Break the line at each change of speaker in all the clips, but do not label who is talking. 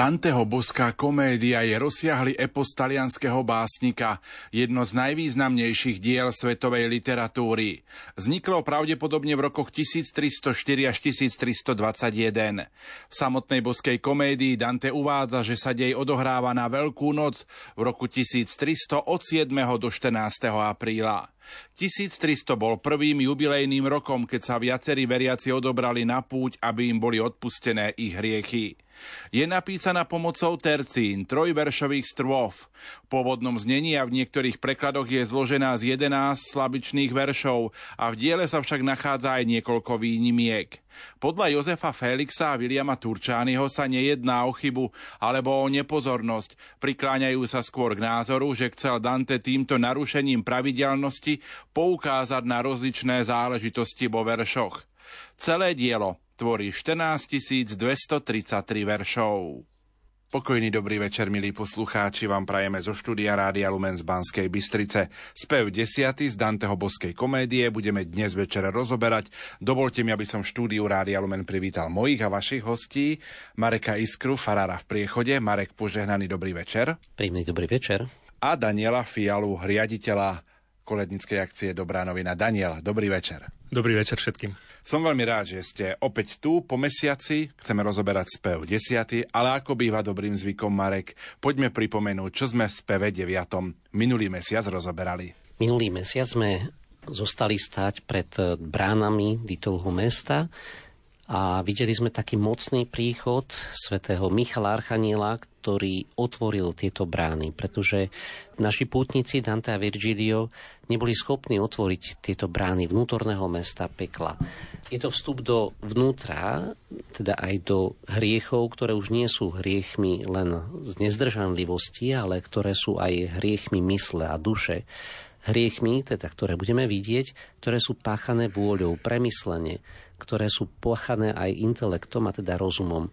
Danteho boská komédia je rozsiahly epos talianského básnika, jedno z najvýznamnejších diel svetovej literatúry. Vzniklo pravdepodobne v rokoch 1304 až 1321. V samotnej boskej komédii Dante uvádza, že sa dej odohráva na Veľkú noc v roku 1300 od 7. do 14. apríla. 1300 bol prvým jubilejným rokom, keď sa viacerí veriaci odobrali na púť, aby im boli odpustené ich hriechy. Je napísaná pomocou tercín, trojveršových strôf. V pôvodnom znení a v niektorých prekladoch je zložená z 11 slabičných veršov a v diele sa však nachádza aj niekoľko výnimiek. Podľa Jozefa Felixa a Williama Turčányho sa nejedná o chybu alebo o nepozornosť. Prikláňajú sa skôr k názoru, že chcel Dante týmto narušením pravidelnosti poukázať na rozličné záležitosti vo veršoch. Celé dielo tvorí 14 233 veršov. Pokojný dobrý večer, milí poslucháči, vám prajeme zo štúdia Rádia Lumen z Banskej Bystrice. Spev 10. z Danteho boskej komédie budeme dnes večer rozoberať. Dovolte mi, aby som v štúdiu Rádia Lumen privítal mojich a vašich hostí. Mareka Iskru, farára v priechode. Marek, požehnaný dobrý večer.
Príjemný dobrý večer.
A Daniela Fialu, riaditeľa kolednickej akcie Dobrá novina. Daniela, dobrý večer.
Dobrý večer všetkým.
Som veľmi rád, že ste opäť tu po mesiaci. Chceme rozoberať spev 10. Ale ako býva dobrým zvykom, Marek, poďme pripomenúť, čo sme v speve 9. minulý mesiac rozoberali.
Minulý mesiac sme zostali stať pred bránami Ditovho mesta a videli sme taký mocný príchod svätého Michala Archaniela, ktorý otvoril tieto brány, pretože naši pútnici Dante a Virgilio neboli schopní otvoriť tieto brány vnútorného mesta pekla. Je to vstup do vnútra, teda aj do hriechov, ktoré už nie sú hriechmi len z nezdržanlivosti, ale ktoré sú aj hriechmi mysle a duše hriechmi, teda ktoré budeme vidieť, ktoré sú páchané vôľou, premyslenie, ktoré sú pochané aj intelektom a teda rozumom.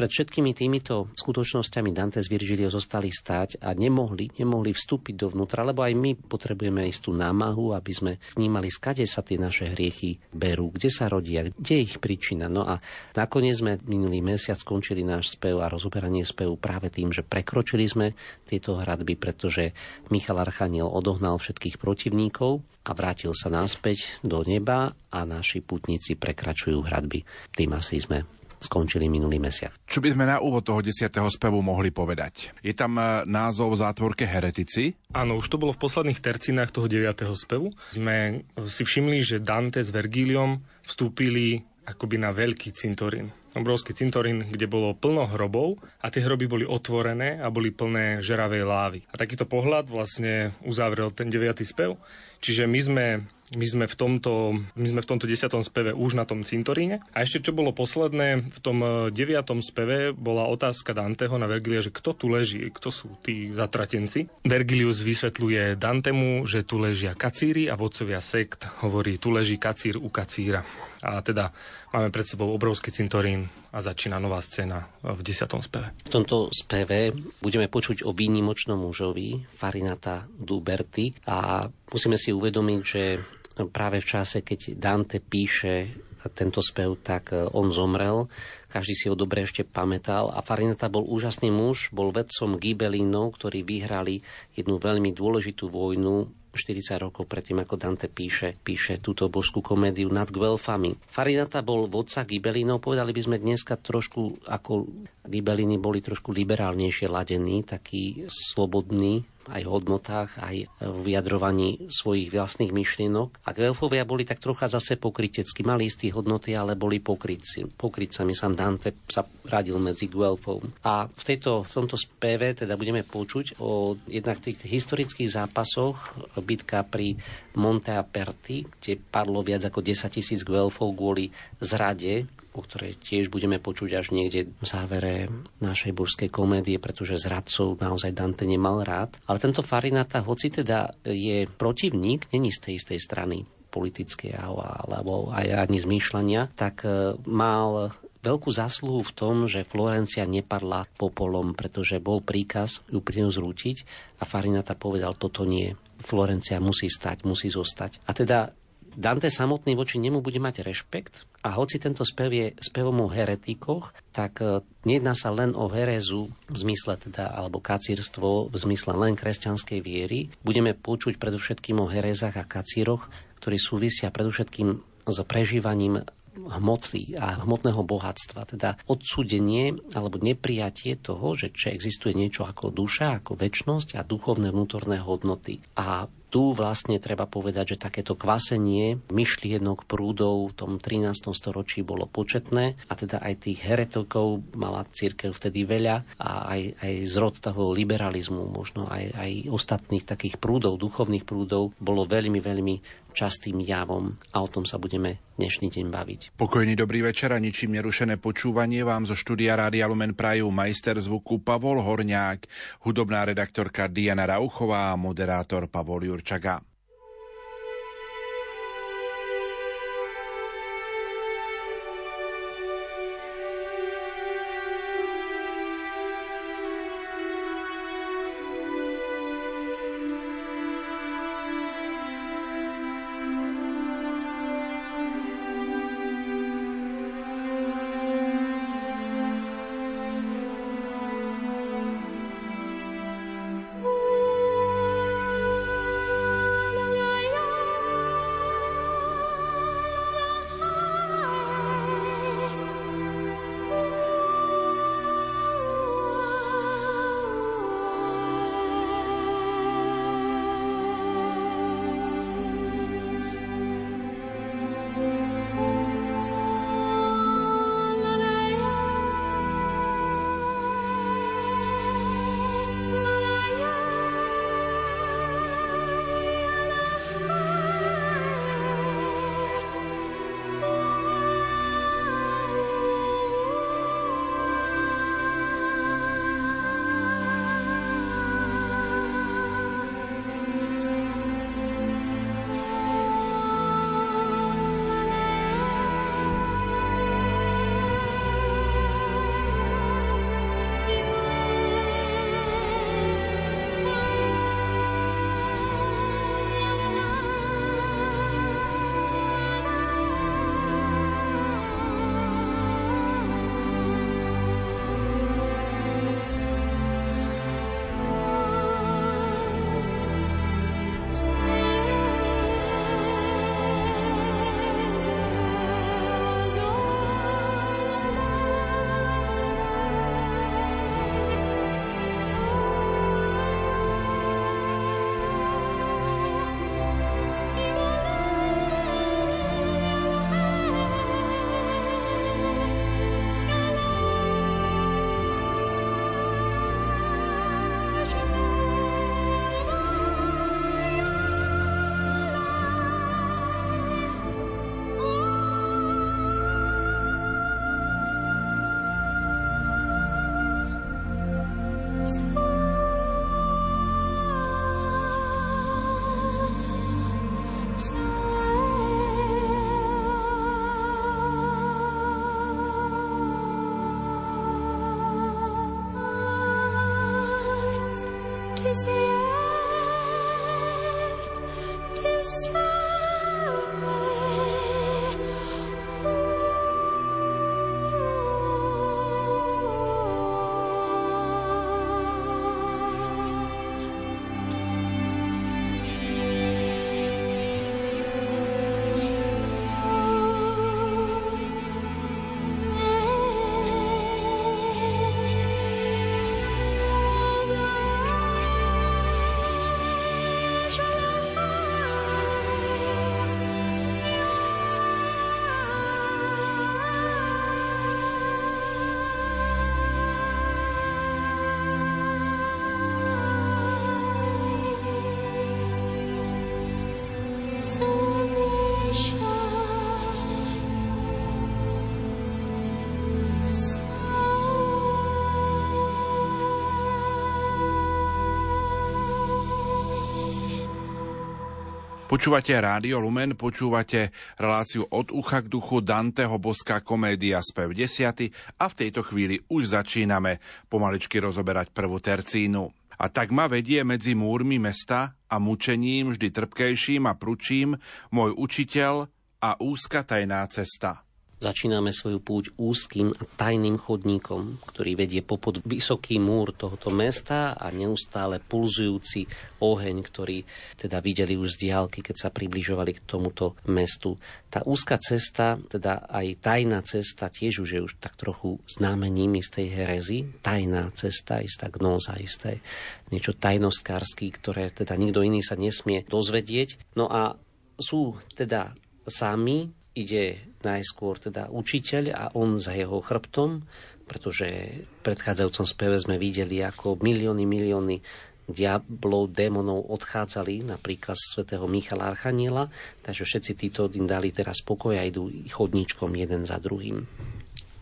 Pred všetkými týmito skutočnosťami Dante z Virgilio zostali stáť a nemohli, nemohli vstúpiť dovnútra, lebo aj my potrebujeme istú námahu, aby sme vnímali, skade sa tie naše hriechy berú, kde sa rodia, kde je ich príčina. No a nakoniec sme minulý mesiac skončili náš spev a rozoberanie spevu práve tým, že prekročili sme tieto hradby, pretože Michal Archaniel odohnal všetkých protivníkov a vrátil sa naspäť do neba a naši putníci prekračujú hradby. Tým asi sme skončili minulý mesiac.
Čo by sme na úvod toho 10. spevu mohli povedať? Je tam e, názov v zátvorke Heretici?
Áno, už to bolo v posledných tercinách toho 9. spevu. Sme si všimli, že Dante s Vergíliom vstúpili akoby na veľký cintorín. Obrovský cintorín, kde bolo plno hrobov a tie hroby boli otvorené a boli plné žeravej lávy. A takýto pohľad vlastne uzavrel ten 9. spev. Čiže my sme my sme v tomto, my sme v tomto desiatom speve už na tom cintoríne. A ešte čo bolo posledné, v tom eh, deviatom speve bola otázka Danteho na Vergilia, že kto tu leží, kto sú tí zatratenci. Vergilius vysvetľuje Dantemu, že tu ležia kacíri a vodcovia sekt hovorí, tu leží kacír u kacíra. A teda máme pred sebou obrovský cintorín a začína nová scéna v desiatom speve.
V tomto speve budeme počuť o výnimočnom mužovi, Farinata Duberti a musíme si uvedomiť, že práve v čase, keď Dante píše tento spev, tak on zomrel. Každý si ho dobre ešte pamätal. A Farinata bol úžasný muž, bol vedcom Gibelínov, ktorí vyhrali jednu veľmi dôležitú vojnu 40 rokov predtým, ako Dante píše, píše túto božskú komédiu nad Guelfami. Farinata bol vodca Gibelínov, povedali by sme dneska trošku, ako Gibelíny boli trošku liberálnejšie ladení, taký slobodný, aj v hodnotách, aj v vyjadrovaní svojich vlastných myšlienok. A Guelfovia boli tak trocha zase pokrytecky, mali istý hodnoty, ale boli pokrytci. Pokrytcami sám Dante sa radil medzi Guelfov. A v, tejto, v tomto speve teda budeme počuť o jednak tých historických zápasoch bitka pri Monte Aperti, kde padlo viac ako 10 tisíc Guelfov kvôli zrade o ktorej tiež budeme počuť až niekde v závere našej božskej komédie, pretože zradcov naozaj Dante nemal rád. Ale tento Farinata, hoci teda je protivník, není z tej istej strany politickej alebo aj ani zmýšľania, tak e, mal veľkú zásluhu v tom, že Florencia nepadla popolom, pretože bol príkaz ju pri zrútiť a Farinata povedal, toto nie. Florencia musí stať, musí zostať. A teda Dante samotný voči nemu bude mať rešpekt a hoci tento spev je spevom o heretikoch, tak e, nejedná sa len o herezu v zmysle teda, alebo kacírstvo v zmysle len kresťanskej viery. Budeme počuť predovšetkým o herezách a kacíroch, ktorí súvisia predovšetkým s prežívaním hmoty a hmotného bohatstva, teda odsúdenie alebo neprijatie toho, že či existuje niečo ako duša, ako väčnosť a duchovné vnútorné hodnoty. A tu vlastne treba povedať, že takéto kvasenie myšlienok prúdov v tom 13. storočí bolo početné a teda aj tých heretokov mala církev vtedy veľa a aj, aj zrod toho liberalizmu, možno aj, aj ostatných takých prúdov, duchovných prúdov bolo veľmi, veľmi častým javom a o tom sa budeme dnešný deň baviť.
Pokojný dobrý večer a ničím nerušené počúvanie vám zo štúdia Rádia Lumen Prajú majster zvuku Pavol Horňák, hudobná redaktorka Diana Rauchová a moderátor Pavol Jurčaga. Počúvate Rádio Lumen, počúvate reláciu od ucha k duchu Danteho boská komédia spev 10 a v tejto chvíli už začíname pomaličky rozoberať prvú tercínu. A tak ma vedie medzi múrmi mesta a mučením vždy trpkejším a pručím môj učiteľ a úzka tajná cesta.
Začíname svoju púť úzkým a tajným chodníkom, ktorý vedie popod vysoký múr tohoto mesta a neustále pulzujúci oheň, ktorý teda videli už z diálky, keď sa približovali k tomuto mestu. Tá úzka cesta, teda aj tajná cesta, tiež už je už tak trochu známením istej herezy. Tajná cesta, istá gnóza, isté niečo tajnostkárský, ktoré teda nikto iný sa nesmie dozvedieť. No a sú teda sami ide najskôr teda učiteľ a on za jeho chrbtom, pretože v predchádzajúcom speve sme videli, ako milióny, milióny diablov, démonov odchádzali, napríklad z svätého Michala Archaniela, takže všetci títo im dali teraz pokoj a idú chodníčkom jeden za druhým.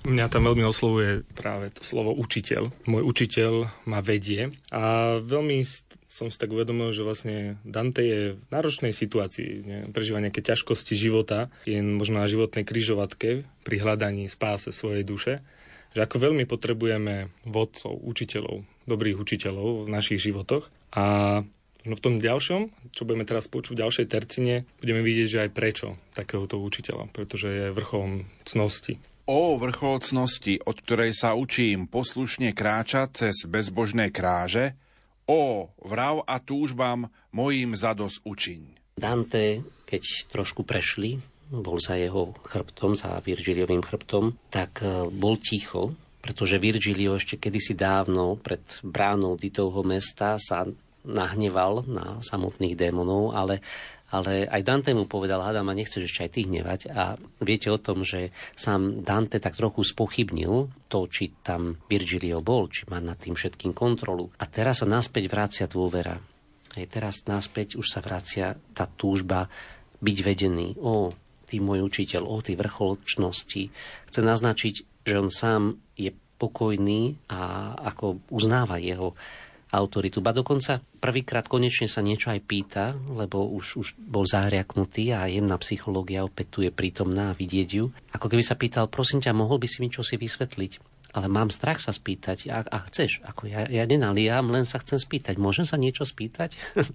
Mňa tam veľmi oslovuje práve to slovo učiteľ. Môj učiteľ ma vedie a veľmi som si tak uvedomil, že vlastne Dante je v náročnej situácii, ne, prežíva nejaké ťažkosti života, je možno na životnej kryžovatke pri hľadaní spáse svojej duše, že ako veľmi potrebujeme vodcov, učiteľov, dobrých učiteľov v našich životoch a No v tom ďalšom, čo budeme teraz počuť v ďalšej tercine, budeme vidieť, že aj prečo takéhoto učiteľa, pretože je vrcholom cnosti.
O vrchol cnosti, od ktorej sa učím poslušne kráčať cez bezbožné kráže, O, vrav a túžbám mojim zados učiň.
Dante, keď trošku prešli, bol za jeho chrbtom, za Virgiliovým chrbtom, tak e, bol ticho, pretože Virgilio ešte kedysi dávno pred bránou Ditovho mesta sa nahneval na samotných démonov, ale ale aj Dante mu povedal, hádam, a nechceš ešte aj ty hnevať. A viete o tom, že sám Dante tak trochu spochybnil to, či tam Virgilio bol, či má nad tým všetkým kontrolu. A teraz sa naspäť vracia dôvera. Aj teraz naspäť už sa vracia tá túžba byť vedený. O, ty môj učiteľ, o, ty vrcholočnosti. Chce naznačiť, že on sám je pokojný a ako uznáva jeho autoritu. Ba dokonca prvýkrát konečne sa niečo aj pýta, lebo už, už bol zahriaknutý a jemná psychológia opäť tu je prítomná a vidieť ju. Ako keby sa pýtal, prosím ťa, mohol by si mi čo si vysvetliť? Ale mám strach sa spýtať. A, a chceš? Ako ja, ja nenaliam, len sa chcem spýtať. Môžem sa niečo spýtať?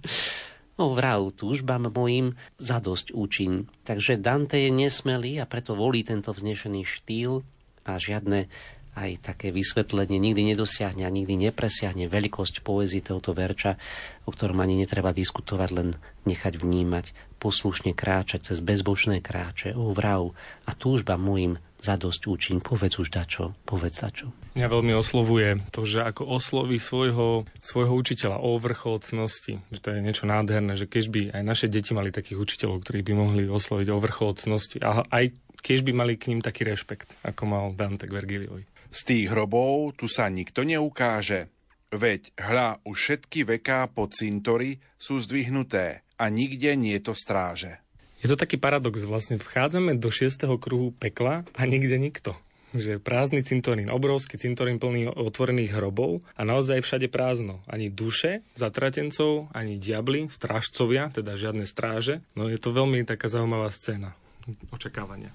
No vrav, túžbám mojim zadosť účin. Takže Dante je nesmelý a preto volí tento vznešený štýl a žiadne aj také vysvetlenie nikdy nedosiahne a nikdy nepresiahne veľkosť poézie tohoto verča, o ktorom ani netreba diskutovať, len nechať vnímať, poslušne kráčať cez bezbožné kráče, o vrav a túžba môjim zadosť účin, povedz už dačo, povedz dačo.
Mňa veľmi oslovuje to, že ako osloví svojho, svojho učiteľa o vrcholcnosti, že to je niečo nádherné, že keď by aj naše deti mali takých učiteľov, ktorí by mohli osloviť o vrcholcnosti a aj keď by mali k ním taký rešpekt, ako mal Dante k Vergiliovi.
Z tých hrobov tu sa nikto neukáže. Veď hľa už všetky veká pod cintory sú zdvihnuté a nikde nie to stráže.
Je to taký paradox, vlastne vchádzame do šiestého kruhu pekla a nikde nikto že prázdny cintorín, obrovský cintorín plný otvorených hrobov a naozaj všade prázdno. Ani duše zatratencov, ani diabli, strážcovia, teda žiadne stráže. No je to veľmi taká zaujímavá scéna očakávania.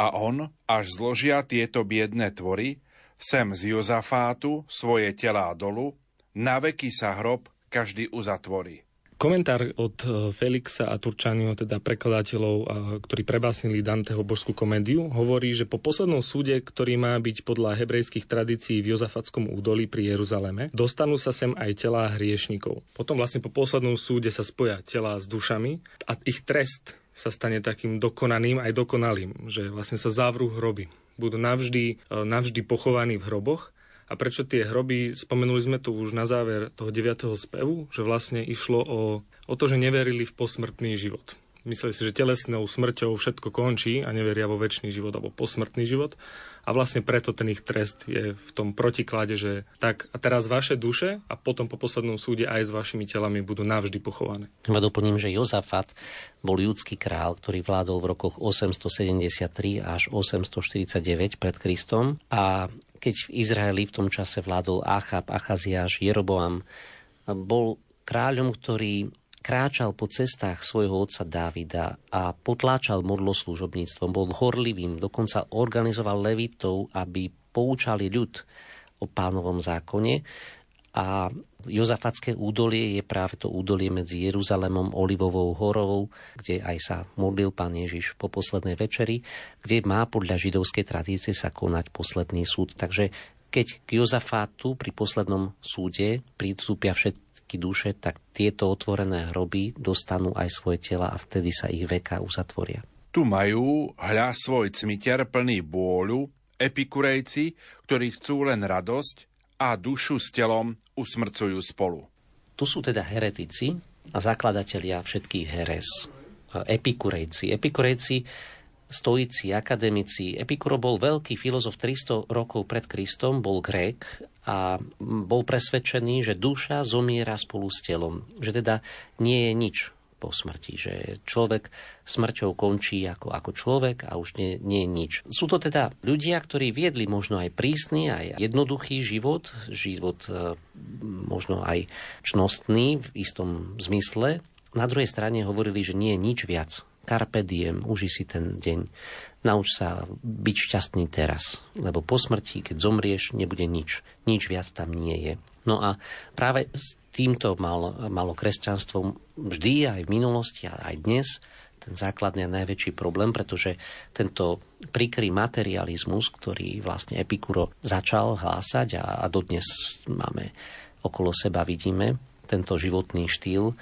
A on, až zložia tieto biedné tvory, sem z Jozafátu svoje telá dolu, na veky sa hrob každý uzatvorí.
Komentár od e, Felixa a Turčaniho, teda prekladateľov, ktorí prebásnili Danteho božskú komédiu, hovorí, že po poslednom súde, ktorý má byť podľa hebrejských tradícií v Jozafatskom údolí pri Jeruzaleme, dostanú sa sem aj telá hriešnikov. Potom vlastne po poslednom súde sa spoja telá s dušami a ich trest sa stane takým dokonaným aj dokonalým, že vlastne sa zavrú hroby. Budú navždy, e, navždy pochovaní v hroboch a prečo tie hroby, spomenuli sme tu už na záver toho 9. spevu, že vlastne išlo o, o to, že neverili v posmrtný život. Mysleli si, že telesnou smrťou všetko končí a neveria vo väčší život alebo posmrtný život a vlastne preto ten ich trest je v tom protiklade, že tak a teraz vaše duše a potom po poslednom súde aj s vašimi telami budú navždy pochované.
Ja doplním, že Jozafat bol judský král, ktorý vládol v rokoch 873 až 849 pred Kristom a keď v Izraeli v tom čase vládol Achab, Achaziáš, Jeroboam, bol kráľom, ktorý kráčal po cestách svojho otca Dávida a potláčal modloslúžobníctvom, bol horlivým, dokonca organizoval levitov, aby poučali ľud o pánovom zákone A Jozafatské údolie je práve to údolie medzi Jeruzalemom, Olivovou horou, kde aj sa modlil pán Ježiš po poslednej večeri, kde má podľa židovskej tradície sa konať posledný súd. Takže keď k Jozafátu pri poslednom súde pristúpia všetky duše, tak tieto otvorené hroby dostanú aj svoje tela a vtedy sa ich veka uzatvoria.
Tu majú hľa svoj cmitiar plný bôľu, epikurejci, ktorí chcú len radosť a dušu s telom usmrcujú spolu.
Tu sú teda heretici a zakladatelia všetkých heres. Epikurejci. Epikurejci, stoici, akademici. Epikuro bol veľký filozof 300 rokov pred Kristom, bol Grék a bol presvedčený, že duša zomiera spolu s telom. Že teda nie je nič po smrti, že človek smrťou končí ako, ako človek a už nie, nie je nič. Sú to teda ľudia, ktorí viedli možno aj prísny, aj jednoduchý život, život e, možno aj čnostný v istom zmysle. Na druhej strane hovorili, že nie je nič viac. Carpe diem, uži si ten deň. Nauč sa byť šťastný teraz, lebo po smrti, keď zomrieš, nebude nič. Nič viac tam nie je. No a práve týmto mal, malo kresťanstvo vždy, aj v minulosti, aj dnes, ten základný a najväčší problém, pretože tento príkry materializmus, ktorý vlastne Epikuro začal hlásať a, a dodnes máme okolo seba vidíme, tento životný štýl,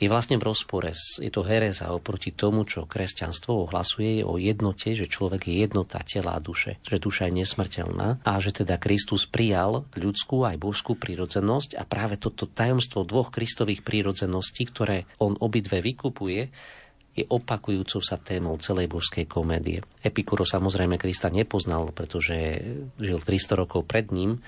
je vlastne v rozpore. Je to hereza oproti tomu, čo kresťanstvo ohlasuje o jednote, že človek je jednota tela a duše, že duša je nesmrteľná a že teda Kristus prijal ľudskú aj božskú prírodzenosť a práve toto tajomstvo dvoch kristových prírodzeností, ktoré on obidve vykupuje, je opakujúcou sa témou celej božskej komédie. Epikuro samozrejme Krista nepoznal, pretože žil 300 rokov pred ním,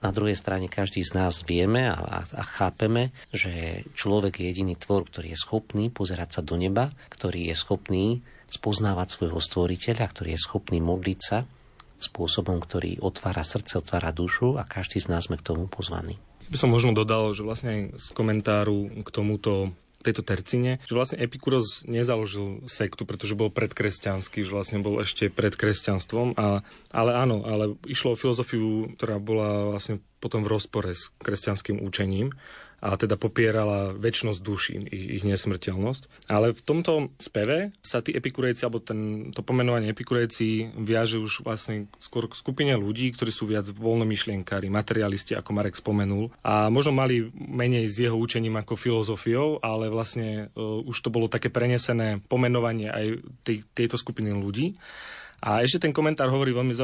na druhej strane každý z nás vieme a, a chápeme, že človek je jediný tvor, ktorý je schopný pozerať sa do neba, ktorý je schopný spoznávať svojho stvoriteľa, ktorý je schopný modliť sa spôsobom, ktorý otvára srdce, otvára dušu a každý z nás sme k tomu pozvaní.
By som možno dodal, že vlastne aj z komentáru k tomuto tejto tercine, že vlastne Epikuros nezaložil sektu, pretože bol predkresťanský, že vlastne bol ešte pred kresťanstvom, a, ale áno, ale išlo o filozofiu, ktorá bola vlastne potom v rozpore s kresťanským učením a teda popierala väčšnosť duší, ich, ich nesmrteľnosť. Ale v tomto speve sa tí epikurejci, alebo ten, to pomenovanie epikurejci viaže už vlastne skôr k skupine ľudí, ktorí sú viac voľnomyšlienkári, materialisti, ako Marek spomenul. A možno mali menej s jeho učením ako filozofiou, ale vlastne uh, už to bolo také prenesené pomenovanie aj tej, tejto skupiny ľudí. A ešte ten komentár hovorí veľmi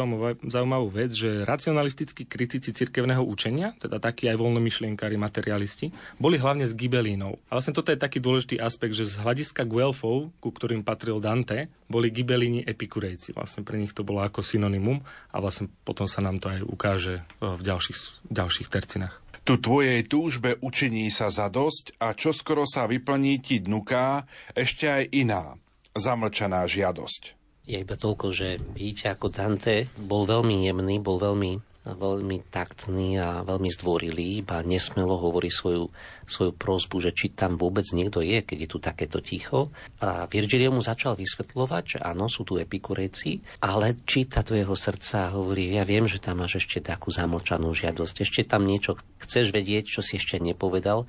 zaujímavú vec, že racionalistickí kritici cirkevného učenia, teda takí aj voľnomyšlienkári, materialisti, boli hlavne z gibelínov. A vlastne toto je taký dôležitý aspekt, že z hľadiska Guelfov, ku ktorým patril Dante, boli gibelíni epikurejci. Vlastne pre nich to bolo ako synonymum a vlastne potom sa nám to aj ukáže e, v ďalších, ďalších tercinách.
Tu tvojej túžbe učiní sa zadosť a čoskoro sa vyplní ti dnuká ešte aj iná, zamlčaná žiadosť
je iba toľko, že vidíte, ako Dante bol veľmi jemný, bol veľmi veľmi taktný a veľmi zdvorilý, iba nesmelo hovorí svoju, svoju prozbu, že či tam vôbec niekto je, keď je tu takéto ticho. A Virgilio mu začal vysvetľovať, že áno, sú tu epikureci, ale číta do jeho srdca a hovorí, ja viem, že tam máš ešte takú zamlčanú žiadosť, ešte tam niečo chceš vedieť, čo si ešte nepovedal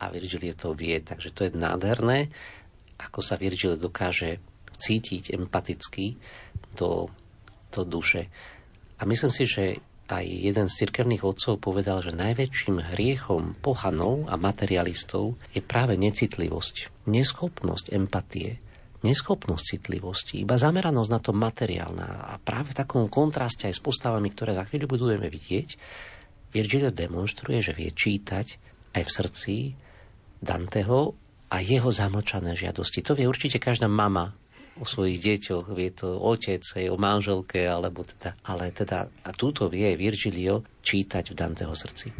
a Virgilio to vie, takže to je nádherné, ako sa Virgilio dokáže cítiť empaticky do, do duše. A myslím si, že aj jeden z cirkevných otcov povedal, že najväčším hriechom pohanov a materialistov je práve necitlivosť, neschopnosť empatie, neschopnosť citlivosti, iba zameranosť na to materiálne. A práve v takom kontraste aj s postavami, ktoré za chvíľu budeme vidieť, Virgilio demonstruje, že vie čítať aj v srdci Danteho a jeho zamlčané žiadosti. To vie určite každá mama o svojich deťoch, vie to otec, aj o manželke, alebo teda, ale teda a túto vie Virgilio čítať v Danteho srdci.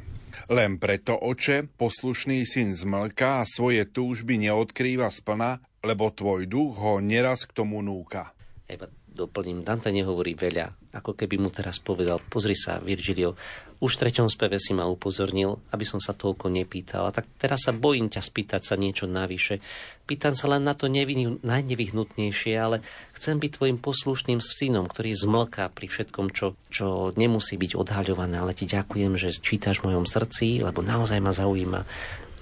Len preto, oče, poslušný syn zmlka a svoje túžby neodkrýva splna, lebo tvoj duch ho neraz k tomu núka.
Eba, doplním, Dante nehovorí veľa. Ako keby mu teraz povedal, pozri sa, Virgilio, už v treťom speve si ma upozornil, aby som sa toľko nepýtal. A tak teraz sa bojím ťa spýtať sa niečo navyše. Pýtam sa len na to nevy, najnevyhnutnejšie, ale chcem byť tvojim poslušným synom, ktorý zmlká pri všetkom, čo, čo nemusí byť odhaľované. Ale ti ďakujem, že čítaš v mojom srdci, lebo naozaj ma zaujíma,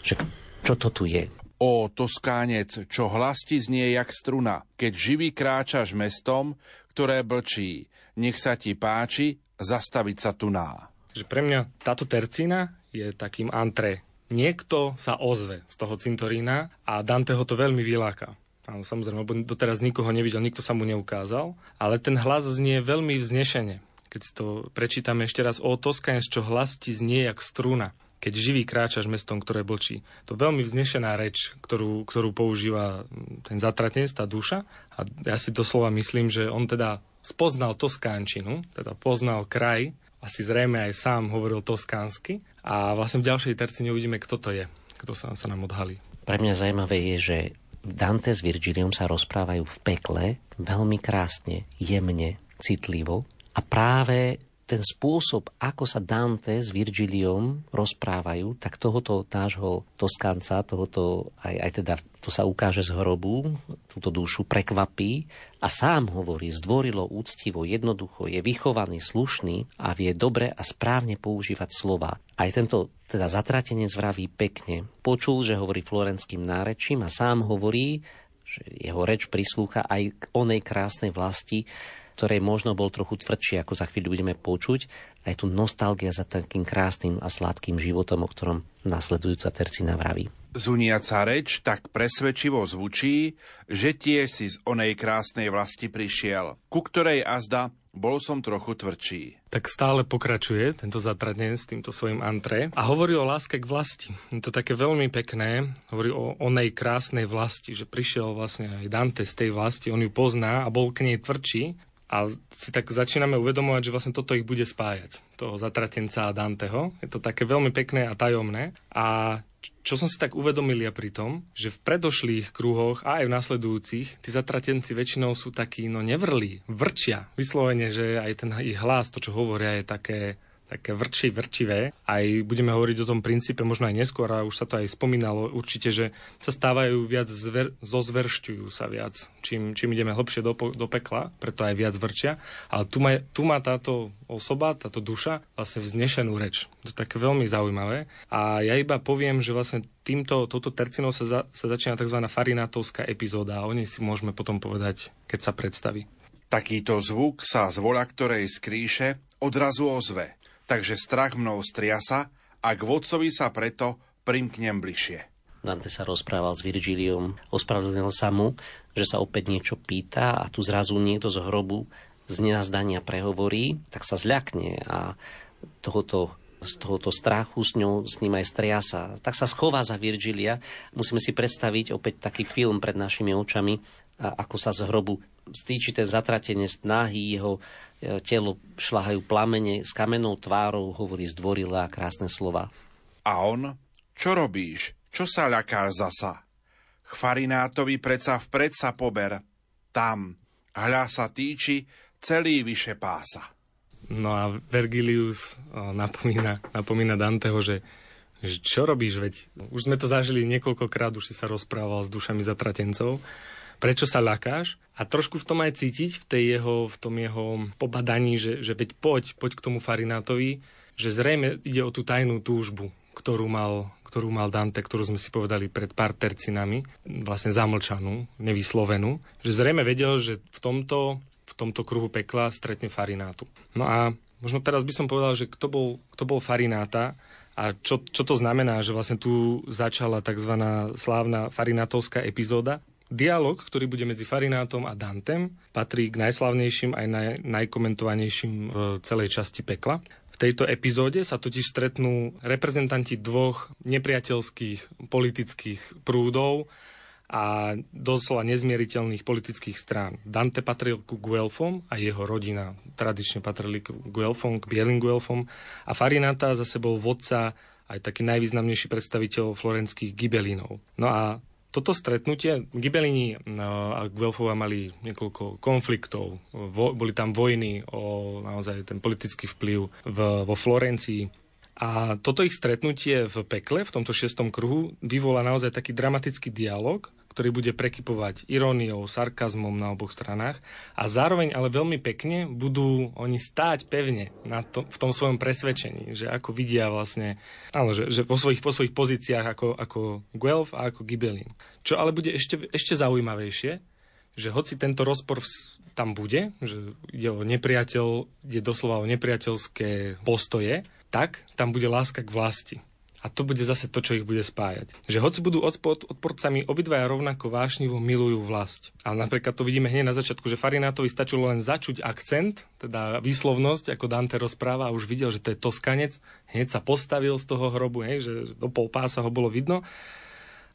že čo to tu je.
Ó, Toskánec, čo hlas ti znie jak struna, keď živý kráčaš mestom, ktoré blčí. Nech sa ti páči, zastaviť sa tu ná.
Že pre mňa táto tercína je takým antre. Niekto sa ozve z toho cintorína a Dante ho to veľmi vyláka. Ale samozrejme, lebo doteraz nikoho nevidel, nikto sa mu neukázal, ale ten hlas znie veľmi vznešene. Keď si to prečítame ešte raz, o Toskanec, čo hlas ti znie jak struna keď živý kráčaš mestom, ktoré blčí. To je veľmi vznešená reč, ktorú, ktorú používa ten zatratnec, tá duša. A ja si doslova myslím, že on teda spoznal Toskánčinu, teda poznal kraj, asi zrejme aj sám hovoril toskánsky a vlastne v ďalšej terci neuvidíme, kto to je, kto sa, sa nám odhalí.
Pre mňa zaujímavé je, že Dante s Virgiliom sa rozprávajú v pekle veľmi krásne, jemne, citlivo a práve ten spôsob, ako sa Dante s Virgiliom rozprávajú, tak tohoto nášho Toskanca, tohoto aj, aj teda to sa ukáže z hrobu, túto dušu prekvapí a sám hovorí zdvorilo, úctivo, jednoducho, je vychovaný, slušný a vie dobre a správne používať slova. Aj tento teda zatratenec vraví pekne. Počul, že hovorí florenským nárečím a sám hovorí, že jeho reč prislúcha aj k onej krásnej vlasti, ktorej možno bol trochu tvrdší, ako za chvíľu budeme počuť, aj tu nostalgia za takým krásnym a sladkým životom, o ktorom nasledujúca tercina vraví.
Zuniaca reč tak presvedčivo zvučí, že tiež si z onej krásnej vlasti prišiel, ku ktorej azda bol som trochu tvrdší.
Tak stále pokračuje tento zatradnen s týmto svojim antre a hovorí o láske k vlasti. Je to také veľmi pekné, hovorí o onej krásnej vlasti, že prišiel vlastne aj Dante z tej vlasti, on ju pozná a bol k nej tvrdší a si tak začíname uvedomovať, že vlastne toto ich bude spájať, toho zatratenca a Danteho. Je to také veľmi pekné a tajomné. A čo som si tak uvedomil ja pri tom, že v predošlých kruhoch a aj v nasledujúcich, tí zatratenci väčšinou sú takí, no nevrlí, vrčia. Vyslovene, že aj ten ich hlas, to čo hovoria, je také také vrči, vrčivé. Aj budeme hovoriť o tom princípe možno aj neskôr, a už sa to aj spomínalo určite, že sa stávajú viac, zver, zozveršťujú sa viac, čím, čím ideme hlbšie do, do pekla, preto aj viac vrčia. Ale tu má, tu má táto osoba, táto duša vlastne vznešenú reč. To je také veľmi zaujímavé. A ja iba poviem, že vlastne týmto, touto tercinou sa, za, sa začína tzv. farinátovská epizóda a o nej si môžeme potom povedať, keď sa predstaví.
Takýto zvuk sa z vola ktorej skríše odrazu ozve takže strach mnou striasa a k vodcovi sa preto primknem bližšie.
Dante sa rozprával s Virgiliom, ospravedlnil sa mu, že sa opäť niečo pýta a tu zrazu niekto z hrobu z nenazdania prehovorí, tak sa zľakne a tohoto z tohoto strachu s ňou, s ním aj striasa. Tak sa schová za Virgilia. Musíme si predstaviť opäť taký film pred našimi očami, ako sa z hrobu stýči ten zatratenie snahy, jeho telo šlahajú plamene, s kamenou tvárou hovorí zdvorilé a krásne slova.
A on? Čo robíš? Čo sa ľakáš zasa? Chvarinátovi preca vpred sa pober. Tam. Hľa sa týči, celý vyše pása.
No a Vergilius napomína, napomína Danteho, že, že čo robíš, veď už sme to zažili niekoľkokrát, už si sa rozprával s dušami zatratencov prečo sa ľakáš a trošku v tom aj cítiť, v, tej jeho, v tom jeho pobadaní, že, že veď poď, poď k tomu Farinátovi, že zrejme ide o tú tajnú túžbu, ktorú mal, ktorú mal Dante, ktorú sme si povedali pred pár tercinami, vlastne zamlčanú, nevyslovenú, že zrejme vedel, že v tomto, v tomto kruhu pekla stretne Farinátu. No a možno teraz by som povedal, že kto bol, kto bol Farináta a čo, čo to znamená, že vlastne tu začala tzv. slávna farinátovská epizóda, Dialóg, ktorý bude medzi Farinátom a Dantem, patrí k najslavnejším aj naj, najkomentovanejším v celej časti pekla. V tejto epizóde sa totiž stretnú reprezentanti dvoch nepriateľských politických prúdov a doslova nezmieriteľných politických strán. Dante patril ku Guelfom a jeho rodina tradične patrili k Guelfom, k bielým Guelfom a Farinata zase bol vodca aj taký najvýznamnejší predstaviteľ florenských gibelínov. No a toto stretnutie, Gibelini no, a Guelfova mali niekoľko konfliktov, vo, boli tam vojny o naozaj ten politický vplyv v, vo Florencii. A toto ich stretnutie v pekle, v tomto šiestom kruhu, vyvolá naozaj taký dramatický dialog, ktorý bude prekypovať iróniou, sarkazmom na oboch stranách a zároveň ale veľmi pekne budú oni stáť pevne na to, v tom svojom presvedčení, že ako vidia vlastne, áno, že, že po, svojich, po svojich pozíciách ako, ako Guelph a ako Gibelin. Čo ale bude ešte, ešte zaujímavejšie, že hoci tento rozpor tam bude, že ide o nepriateľ, ide doslova o nepriateľské postoje, tak tam bude láska k vlasti a to bude zase to, čo ich bude spájať. Že hoci budú odpor, odporcami, obidvaja rovnako vášnivo milujú vlast. A napríklad to vidíme hneď na začiatku, že Farinátovi stačilo len začuť akcent, teda výslovnosť, ako Dante rozpráva a už videl, že to je Toskanec. Hneď sa postavil z toho hrobu, hej, že do pol pása ho bolo vidno.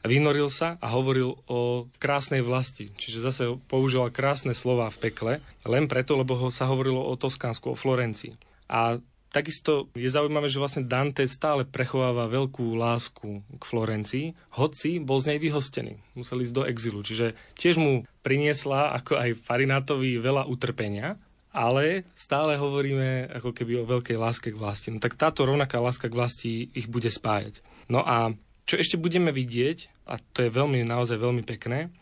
Vynoril sa a hovoril o krásnej vlasti. Čiže zase použil krásne slova v pekle, len preto, lebo ho sa hovorilo o Toskánsku, o Florencii. A Takisto je zaujímavé, že vlastne Dante stále prechováva veľkú lásku k Florencii, hoci bol z nej vyhostený. Musel ísť do exilu, čiže tiež mu priniesla, ako aj Farinátovi, veľa utrpenia, ale stále hovoríme ako keby o veľkej láske k vlasti. No tak táto rovnaká láska k vlasti ich bude spájať. No a čo ešte budeme vidieť, a to je veľmi, naozaj veľmi pekné,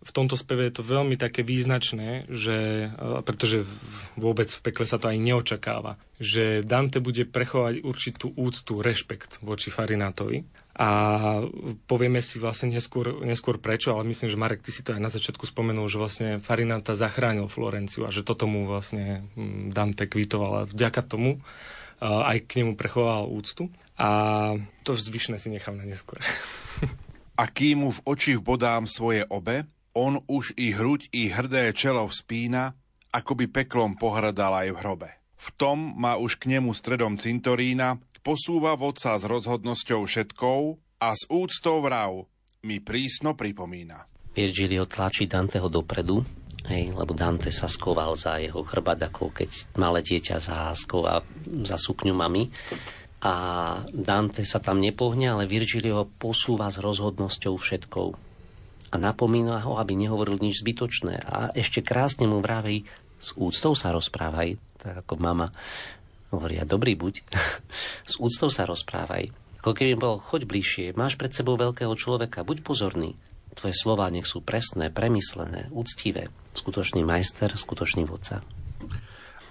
v tomto speve je to veľmi také význačné, že, e, pretože vôbec v pekle sa to aj neočakáva, že Dante bude prechovať určitú úctu, rešpekt voči Farinátovi. A povieme si vlastne neskôr, neskôr prečo, ale myslím, že Marek, ty si to aj na začiatku spomenul, že vlastne Farináta zachránil Florenciu a že toto mu vlastne mm, Dante kvitoval a vďaka tomu e, aj k nemu prechoval úctu. A to zvyšné si nechám na neskôr.
A kým mu v oči vbodám svoje obe, on už i hruď, i hrdé čelo vzpína, ako by peklom pohrdal aj v hrobe. V tom má už k nemu stredom cintorína, posúva vodca s rozhodnosťou všetkou a s úctou vrav mi prísno pripomína.
Virgilio tlačí Danteho dopredu, hej, lebo Dante sa skoval za jeho chrbát, ako keď malé dieťa za skova za sukňu mami. A Dante sa tam nepohne, ale Virgilio posúva s rozhodnosťou všetkou a napomína ho, aby nehovoril nič zbytočné. A ešte krásne mu vraví, s úctou sa rozprávaj, tak ako mama hovoria, dobrý buď, s úctou sa rozprávaj. Ako keby bol, choď bližšie, máš pred sebou veľkého človeka, buď pozorný. Tvoje slova nech sú presné, premyslené, úctivé. Skutočný majster, skutočný vodca.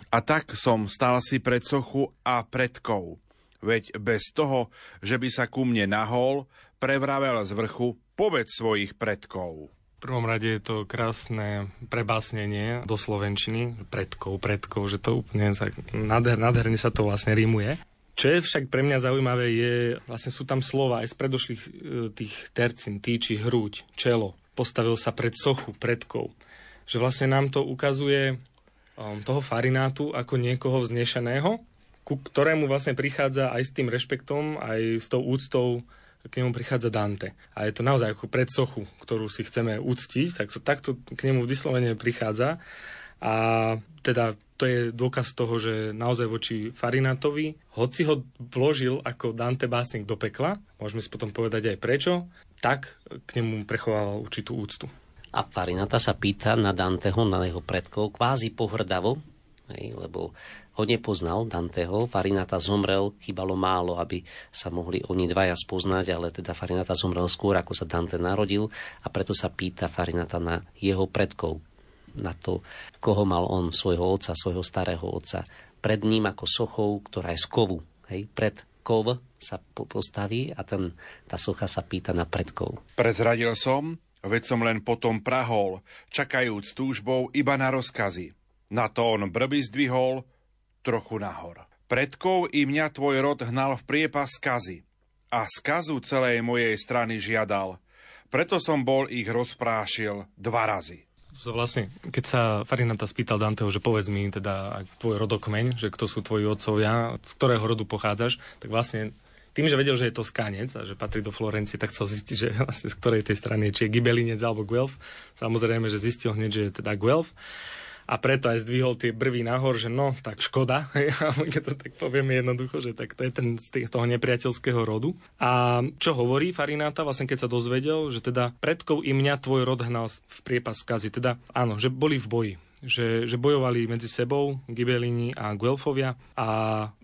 A tak som stal si pred sochu a predkou. Veď bez toho, že by sa ku mne nahol, prevravel z vrchu, povedz svojich predkov.
V prvom rade je to krásne prebásnenie do slovenčiny, predkov, predkov, že to úplne sa, nádher, nádherne sa to vlastne rímuje. Čo je však pre mňa zaujímavé, je, vlastne sú tam slova aj z predošlých e, tých tercín, týči, hruď, čelo. Postavil sa pred sochu predkov. Že vlastne nám to ukazuje um, toho farinátu ako niekoho vznešeného, ku ktorému vlastne prichádza aj s tým rešpektom, aj s tou úctou k nemu prichádza Dante. A je to naozaj ako predsochu, ktorú si chceme uctiť, tak to, takto k nemu vyslovene prichádza. A teda to je dôkaz toho, že naozaj voči Farinátovi, hoci ho vložil ako Dante básnik do pekla, môžeme si potom povedať aj prečo, tak k nemu prechovával určitú úctu.
A Farinata sa pýta na Danteho, na jeho predkov, kvázi pohrdavo, hej, lebo ho nepoznal Danteho, Farinata zomrel, chýbalo málo, aby sa mohli oni dvaja spoznať, ale teda Farinata zomrel skôr, ako sa Dante narodil a preto sa pýta Farinata na jeho predkov, na to, koho mal on, svojho otca, svojho starého otca. Pred ním ako sochou, ktorá je z kovu. Hej, pred kov sa postaví a ten, tá socha sa pýta na predkov.
Prezradil som, veď som len potom prahol, čakajúc túžbou iba na rozkazy. Na to on brby zdvihol, trochu nahor. Predkov i mňa tvoj rod hnal v priepas skazy a skazu celej mojej strany žiadal. Preto som bol ich rozprášil dva razy.
So vlastne, keď sa Farinata spýtal Danteho, že povedz mi teda tvoj rodokmeň, že kto sú tvoji otcovia, z ktorého rodu pochádzaš, tak vlastne tým, že vedel, že je to skanec a že patrí do Florencie, tak chcel zistiť, že vlastne z ktorej tej strany, či je Gibelinec alebo Guelf. Samozrejme, že zistil hneď, že je teda Guelf. A preto aj zdvihol tie brvy nahor, že no, tak škoda, keď to tak povieme jednoducho, že tak to je ten z toho nepriateľského rodu. A čo hovorí Farináta, vlastne keď sa dozvedel, že teda predkov i mňa tvoj rod hnal v priepas skazy, teda áno, že boli v boji, že, že bojovali medzi sebou Gibelini a Guelfovia a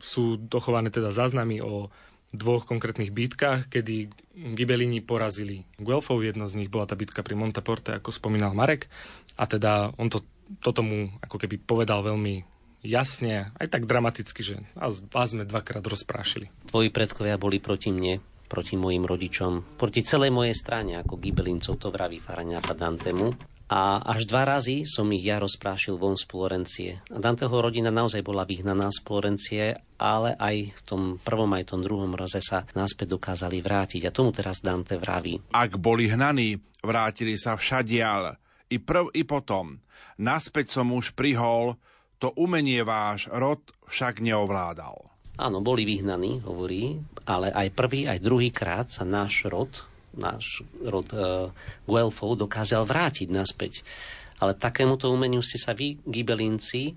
sú dochované teda záznamy o dvoch konkrétnych bitkách, kedy Gibelini porazili Guelfov. Jedna z nich bola tá bitka pri Montaporte, ako spomínal Marek. A teda on to, to tomu ako keby povedal veľmi jasne, aj tak dramaticky, že vás sme dvakrát rozprášili.
Tvoji predkovia boli proti mne, proti mojim rodičom, proti celej mojej strane, ako Gibelincov to vraví Faraniata Dantemu a až dva razy som ich ja rozprášil von z Florencie. A Danteho rodina naozaj bola vyhnaná z Florencie, ale aj v tom prvom aj tom druhom raze sa náspäť dokázali vrátiť. A tomu teraz Dante vraví.
Ak boli hnaní, vrátili sa všadial. I prv, i potom. Naspäť som už prihol, to umenie váš rod však neovládal.
Áno, boli vyhnaní, hovorí, ale aj prvý, aj druhý krát sa náš rod, náš rod uh, Guelfov dokázal vrátiť naspäť. Ale takémuto umeniu ste sa vy, gibelinci,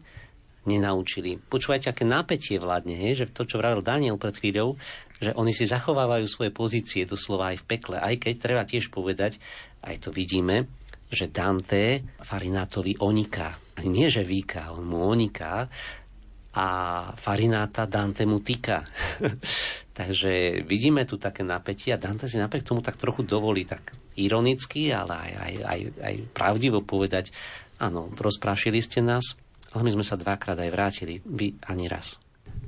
nenaučili. Počúvajte, aké napätie vládne, hej? že to, čo vravil Daniel pred chvíľou, že oni si zachovávajú svoje pozície doslova aj v pekle, aj keď treba tiež povedať, aj to vidíme, že Dante Farinátovi oniká. Nie, že víka, on mu oniká, a Farináta Dante mu týka. Takže vidíme tu také napätie a Dante si napriek tomu tak trochu dovolí tak ironicky, ale aj, aj, aj, aj pravdivo povedať, áno, rozprášili ste nás, ale my sme sa dvakrát aj vrátili, vy ani raz.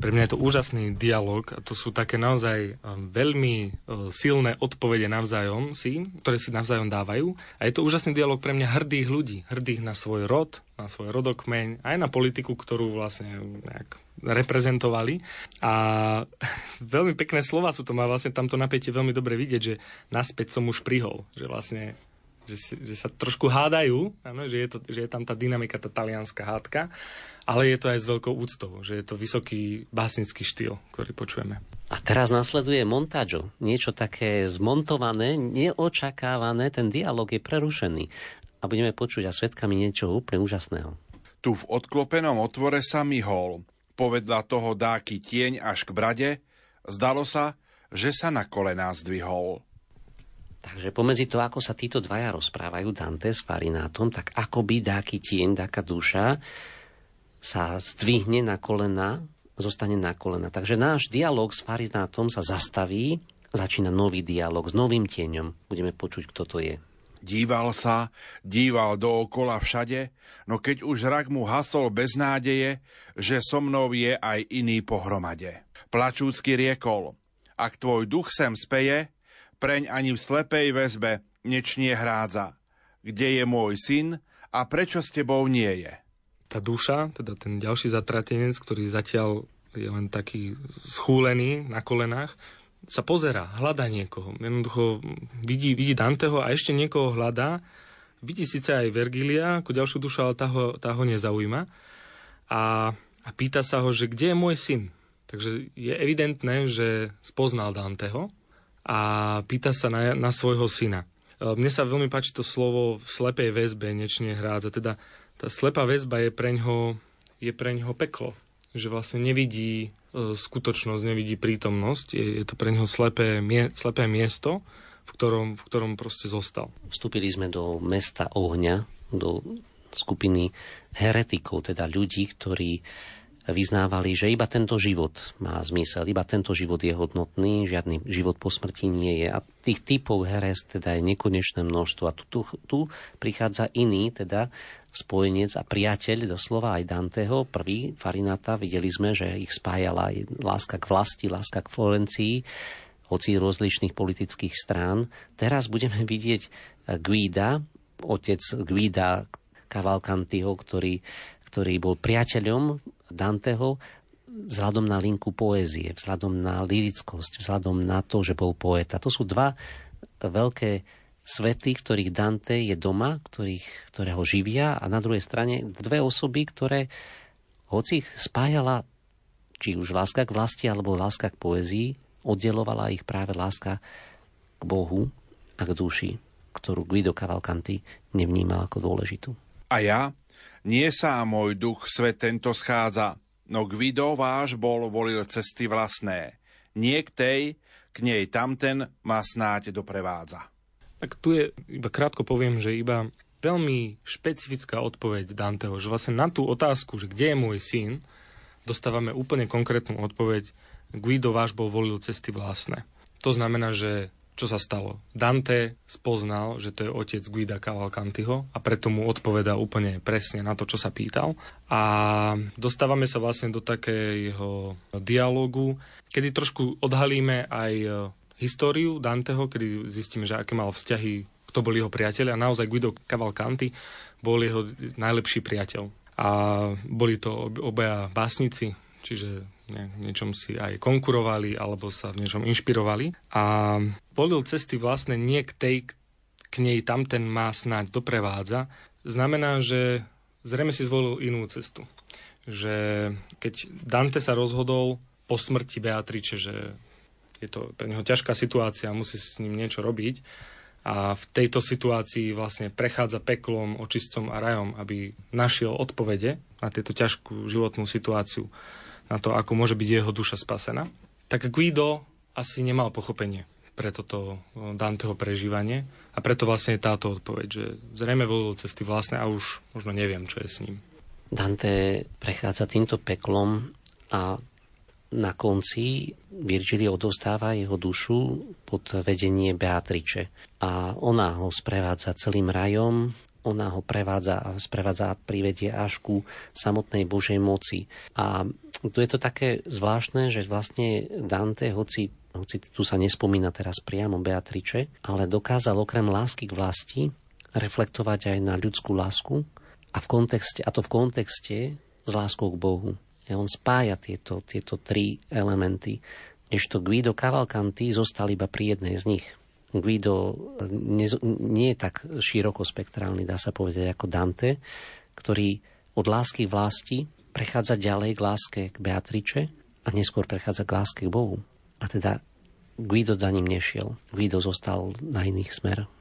Pre mňa je to úžasný dialog a to sú také naozaj um, veľmi uh, silné odpovede navzájom si, ktoré si navzájom dávajú. A je to úžasný dialog pre mňa hrdých ľudí, hrdých na svoj rod, na svoj rodokmeň, aj na politiku, ktorú vlastne nejak reprezentovali. A veľmi pekné slova sú to, má vlastne tamto napätie veľmi dobre vidieť, že naspäť som už prihol, že vlastne že, že sa trošku hádajú, áno, že, je to, že je tam tá dynamika, tá talianská hádka ale je to aj s veľkou úctou, že je to vysoký básnický štýl, ktorý počujeme.
A teraz nasleduje montážo, niečo také zmontované, neočakávané, ten dialog je prerušený a budeme počuť a svetkami niečo úplne úžasného.
Tu v odklopenom otvore sa myhol, povedla toho dáky tieň až k brade, zdalo sa, že sa na kolená zdvihol.
Takže pomedzi to, ako sa títo dvaja rozprávajú Dante s Farinátom, tak ako by dáky tieň, dáka duša, sa zdvihne na kolena, zostane na kolena. Takže náš dialog s farizátom sa zastaví, začína nový dialog s novým tieňom. Budeme počuť, kto to je.
Díval sa, díval dookola všade, no keď už zrak mu hasol bez nádeje, že so mnou je aj iný pohromade. Plačúcky riekol, ak tvoj duch sem speje, preň ani v slepej väzbe nečnie hrádza. Kde je môj syn a prečo s tebou nie je?
Tá duša, teda ten ďalší zatratenec, ktorý zatiaľ je len taký schúlený na kolenách, sa pozera, hľada niekoho. Jednoducho vidí, vidí Danteho a ešte niekoho hľadá. Vidí síce aj Vergilia ako ďalšiu dušu, ale tá ho, tá ho nezaujíma. A, a pýta sa ho, že kde je môj syn? Takže je evidentné, že spoznal Danteho a pýta sa na, na svojho syna. E, mne sa veľmi páči to slovo v slepej väzbe nečne hrádza. Teda tá slepá väzba je preňho, je preňho peklo. Že vlastne nevidí e, skutočnosť, nevidí prítomnosť. Je, je to pre neho slepé, mie, slepé miesto, v ktorom, v ktorom proste zostal.
Vstúpili sme do mesta ohňa, do skupiny heretikov, teda ľudí, ktorí vyznávali, že iba tento život má zmysel, iba tento život je hodnotný, žiadny život po smrti nie je. A tých typov heres teda je nekonečné množstvo. A tu, tu, tu prichádza iný, teda spojenec a priateľ, doslova aj Danteho, prvý Farinata, videli sme, že ich spájala aj láska k vlasti, láska k Florencii, hoci rozličných politických strán. Teraz budeme vidieť Guida, otec Guida Cavalcantiho, ktorý, ktorý bol priateľom Danteho vzhľadom na linku poézie, vzhľadom na lirickosť, vzhľadom na to, že bol poeta. To sú dva veľké svety, ktorých Dante je doma, ktorých, ktoré živia a na druhej strane dve osoby, ktoré hoci ich spájala či už láska k vlasti alebo láska k poézii, oddelovala ich práve láska k Bohu a k duši, ktorú Guido Cavalcanti nevnímal ako dôležitú.
A ja, Nie sa môj duch svet tento schádza, no Guido váš bol volil cesty vlastné. Nie k tej, k nej tamten ma snáď doprevádza.
Tak tu je, iba krátko poviem, že iba veľmi špecifická odpoveď Danteho, že vlastne na tú otázku, že kde je môj syn, dostávame úplne konkrétnu odpoveď. Guido váš bol volil cesty vlastné. To znamená, že čo sa stalo. Dante spoznal, že to je otec Guida Cavalcantiho a preto mu odpoveda úplne presne na to, čo sa pýtal. A dostávame sa vlastne do takého dialogu, kedy trošku odhalíme aj históriu Danteho, kedy zistíme, že aké mal vzťahy, kto bol jeho priateľ a naozaj Guido Cavalcanti bol jeho najlepší priateľ. A boli to obaja básnici, čiže ne, niečom si aj konkurovali alebo sa v niečom inšpirovali. A volil cesty vlastne nie k tej, k nej tamten má snáď doprevádza, znamená, že zrejme si zvolil inú cestu. Že keď Dante sa rozhodol po smrti Beatriče, že je to pre neho ťažká situácia, musí s ním niečo robiť, a v tejto situácii vlastne prechádza peklom, očistom a rajom, aby našiel odpovede na tieto ťažkú životnú situáciu na to, ako môže byť jeho duša spasená, tak Guido asi nemal pochopenie pre toto Danteho prežívanie. A preto vlastne je táto odpoveď, že zrejme volil cesty vlastné a už možno neviem, čo je s ním.
Dante prechádza týmto peklom a na konci Virgilio odostáva jeho dušu pod vedenie Beatriče a ona ho sprevádza celým rajom, ona ho prevádza a sprevádza a privedie až ku samotnej Božej moci. A tu je to také zvláštne, že vlastne Dante, hoci, hoci tu sa nespomína teraz priamo Beatriče, ale dokázal okrem lásky k vlasti reflektovať aj na ľudskú lásku a, v kontexte, a to v kontexte s láskou k Bohu. On spája tieto, tieto tri elementy, to Guido Cavalcanti zostal iba pri jednej z nich – Guido nie, nie je tak širokospektrálny, dá sa povedať, ako Dante, ktorý od lásky vlasti prechádza ďalej k láske k Beatriče a neskôr prechádza k láske k Bohu. A teda Guido za ním nešiel. Guido zostal na iných smeroch.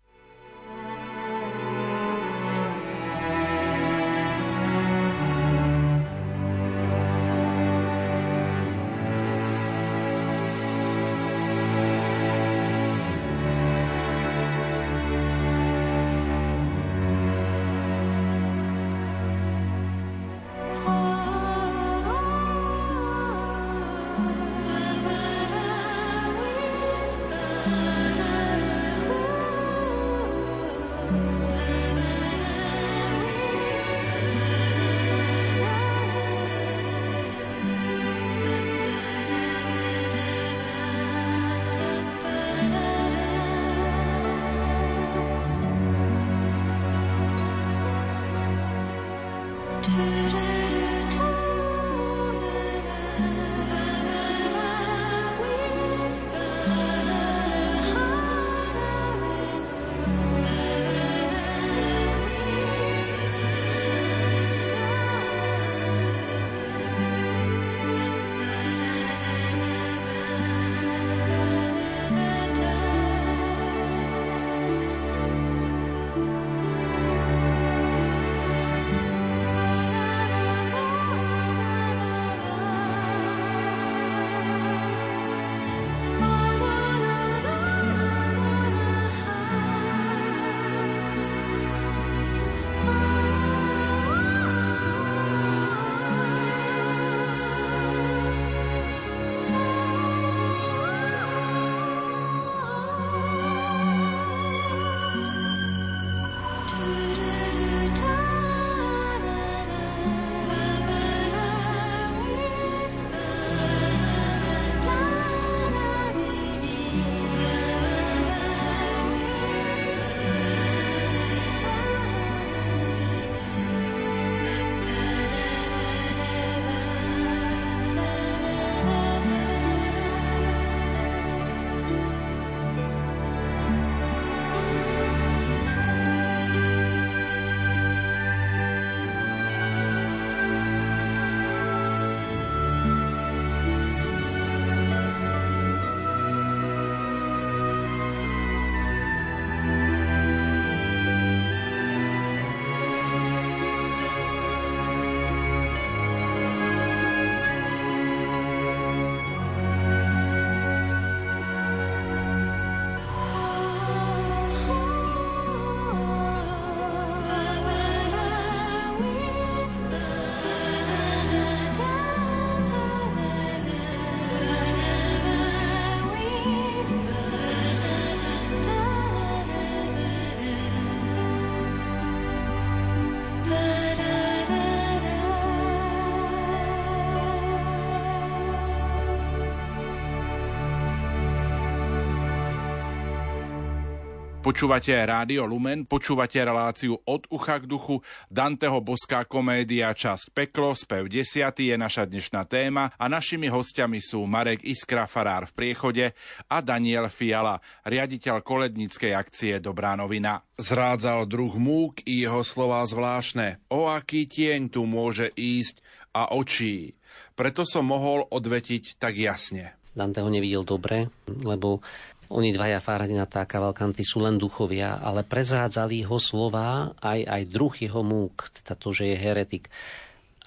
Počúvate Rádio Lumen, počúvate reláciu od ucha k duchu, Danteho boská komédia Čas peklo, spev 10 je naša dnešná téma a našimi hostiami sú Marek Iskra Farár v priechode a Daniel Fiala, riaditeľ koledníckej akcie Dobrá novina. Zrádzal druh múk i jeho slova zvláštne. O aký tieň tu môže ísť a očí. Preto som mohol odvetiť tak jasne.
Dante ho nevidel dobre, lebo oni dvaja Faradinata a Cavalcanti sú len duchovia, ale prezrádzali jeho slova aj, aj druh jeho múk, teda to, že je heretik.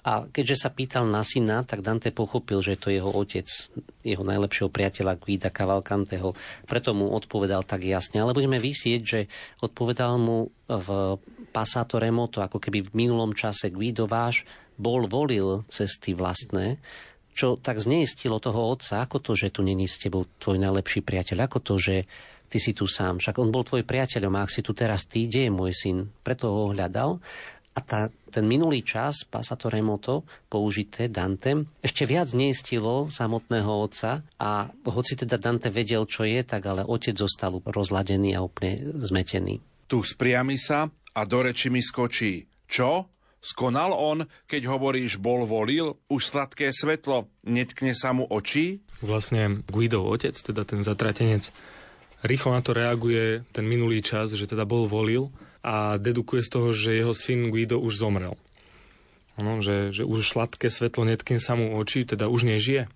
A keďže sa pýtal na syna, tak Dante pochopil, že to je jeho otec, jeho najlepšieho priateľa Guida Cavalcanteho. Preto mu odpovedal tak jasne. Ale budeme vysieť, že odpovedal mu v Passato Remoto, ako keby v minulom čase Guido váš bol volil cesty vlastné, čo tak zneistilo toho otca, ako to, že tu není s tebou tvoj najlepší priateľ, ako to, že ty si tu sám. Však on bol tvoj priateľom a ak si tu teraz ty, kde je môj syn? Preto ho hľadal. A tá, ten minulý čas, Passato Remoto, použité Dantem, ešte viac neistilo samotného otca a hoci teda Dante vedel, čo je, tak ale otec zostal rozladený a úplne zmetený.
Tu spriami sa a do reči mi skočí. Čo? Skonal on, keď hovoríš bol volil, už sladké svetlo, netkne sa mu oči?
Vlastne Guidov otec, teda ten zatratenec, rýchlo na to reaguje ten minulý čas, že teda bol volil a dedukuje z toho, že jeho syn Guido už zomrel. Ano, že, že už sladké svetlo netkne sa mu oči, teda už nežije.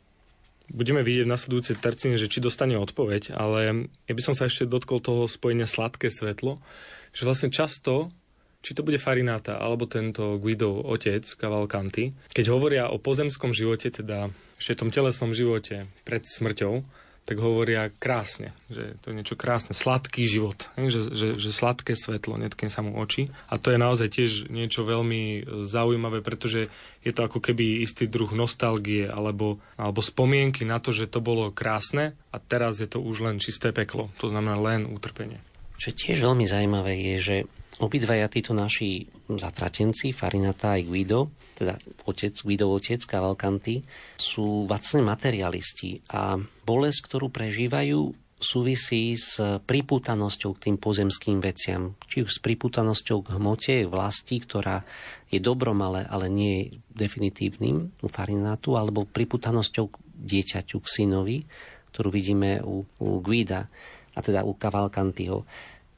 Budeme vidieť v nasledujúcej tercine, že či dostane odpoveď, ale ja by som sa ešte dotkol toho spojenia sladké svetlo, že vlastne často či to bude Farinata alebo tento Guidov otec Cavalcanti, keď hovoria o pozemskom živote, teda ešte tom telesnom živote pred smrťou, tak hovoria krásne, že to je niečo krásne, sladký život, že, že, že sladké svetlo, netkne sa mu oči. A to je naozaj tiež niečo veľmi zaujímavé, pretože je to ako keby istý druh nostalgie alebo, alebo spomienky na to, že to bolo krásne a teraz je to už len čisté peklo, to znamená len utrpenie.
Čo tiež veľmi zaujímavé je, že Obidvaja títo naši zatratenci, Farinata aj Guido, teda otec, Guido otec, Cavalcanti, sú vlastne materialisti a bolesť, ktorú prežívajú, súvisí s pripútanosťou k tým pozemským veciam. Či už s pripútanosťou k hmote, vlasti, ktorá je dobrom, ale, ale nie je definitívnym u Farinátu, alebo pripútanosťou k dieťaťu, k synovi, ktorú vidíme u, u Guida, a teda u Cavalcantiho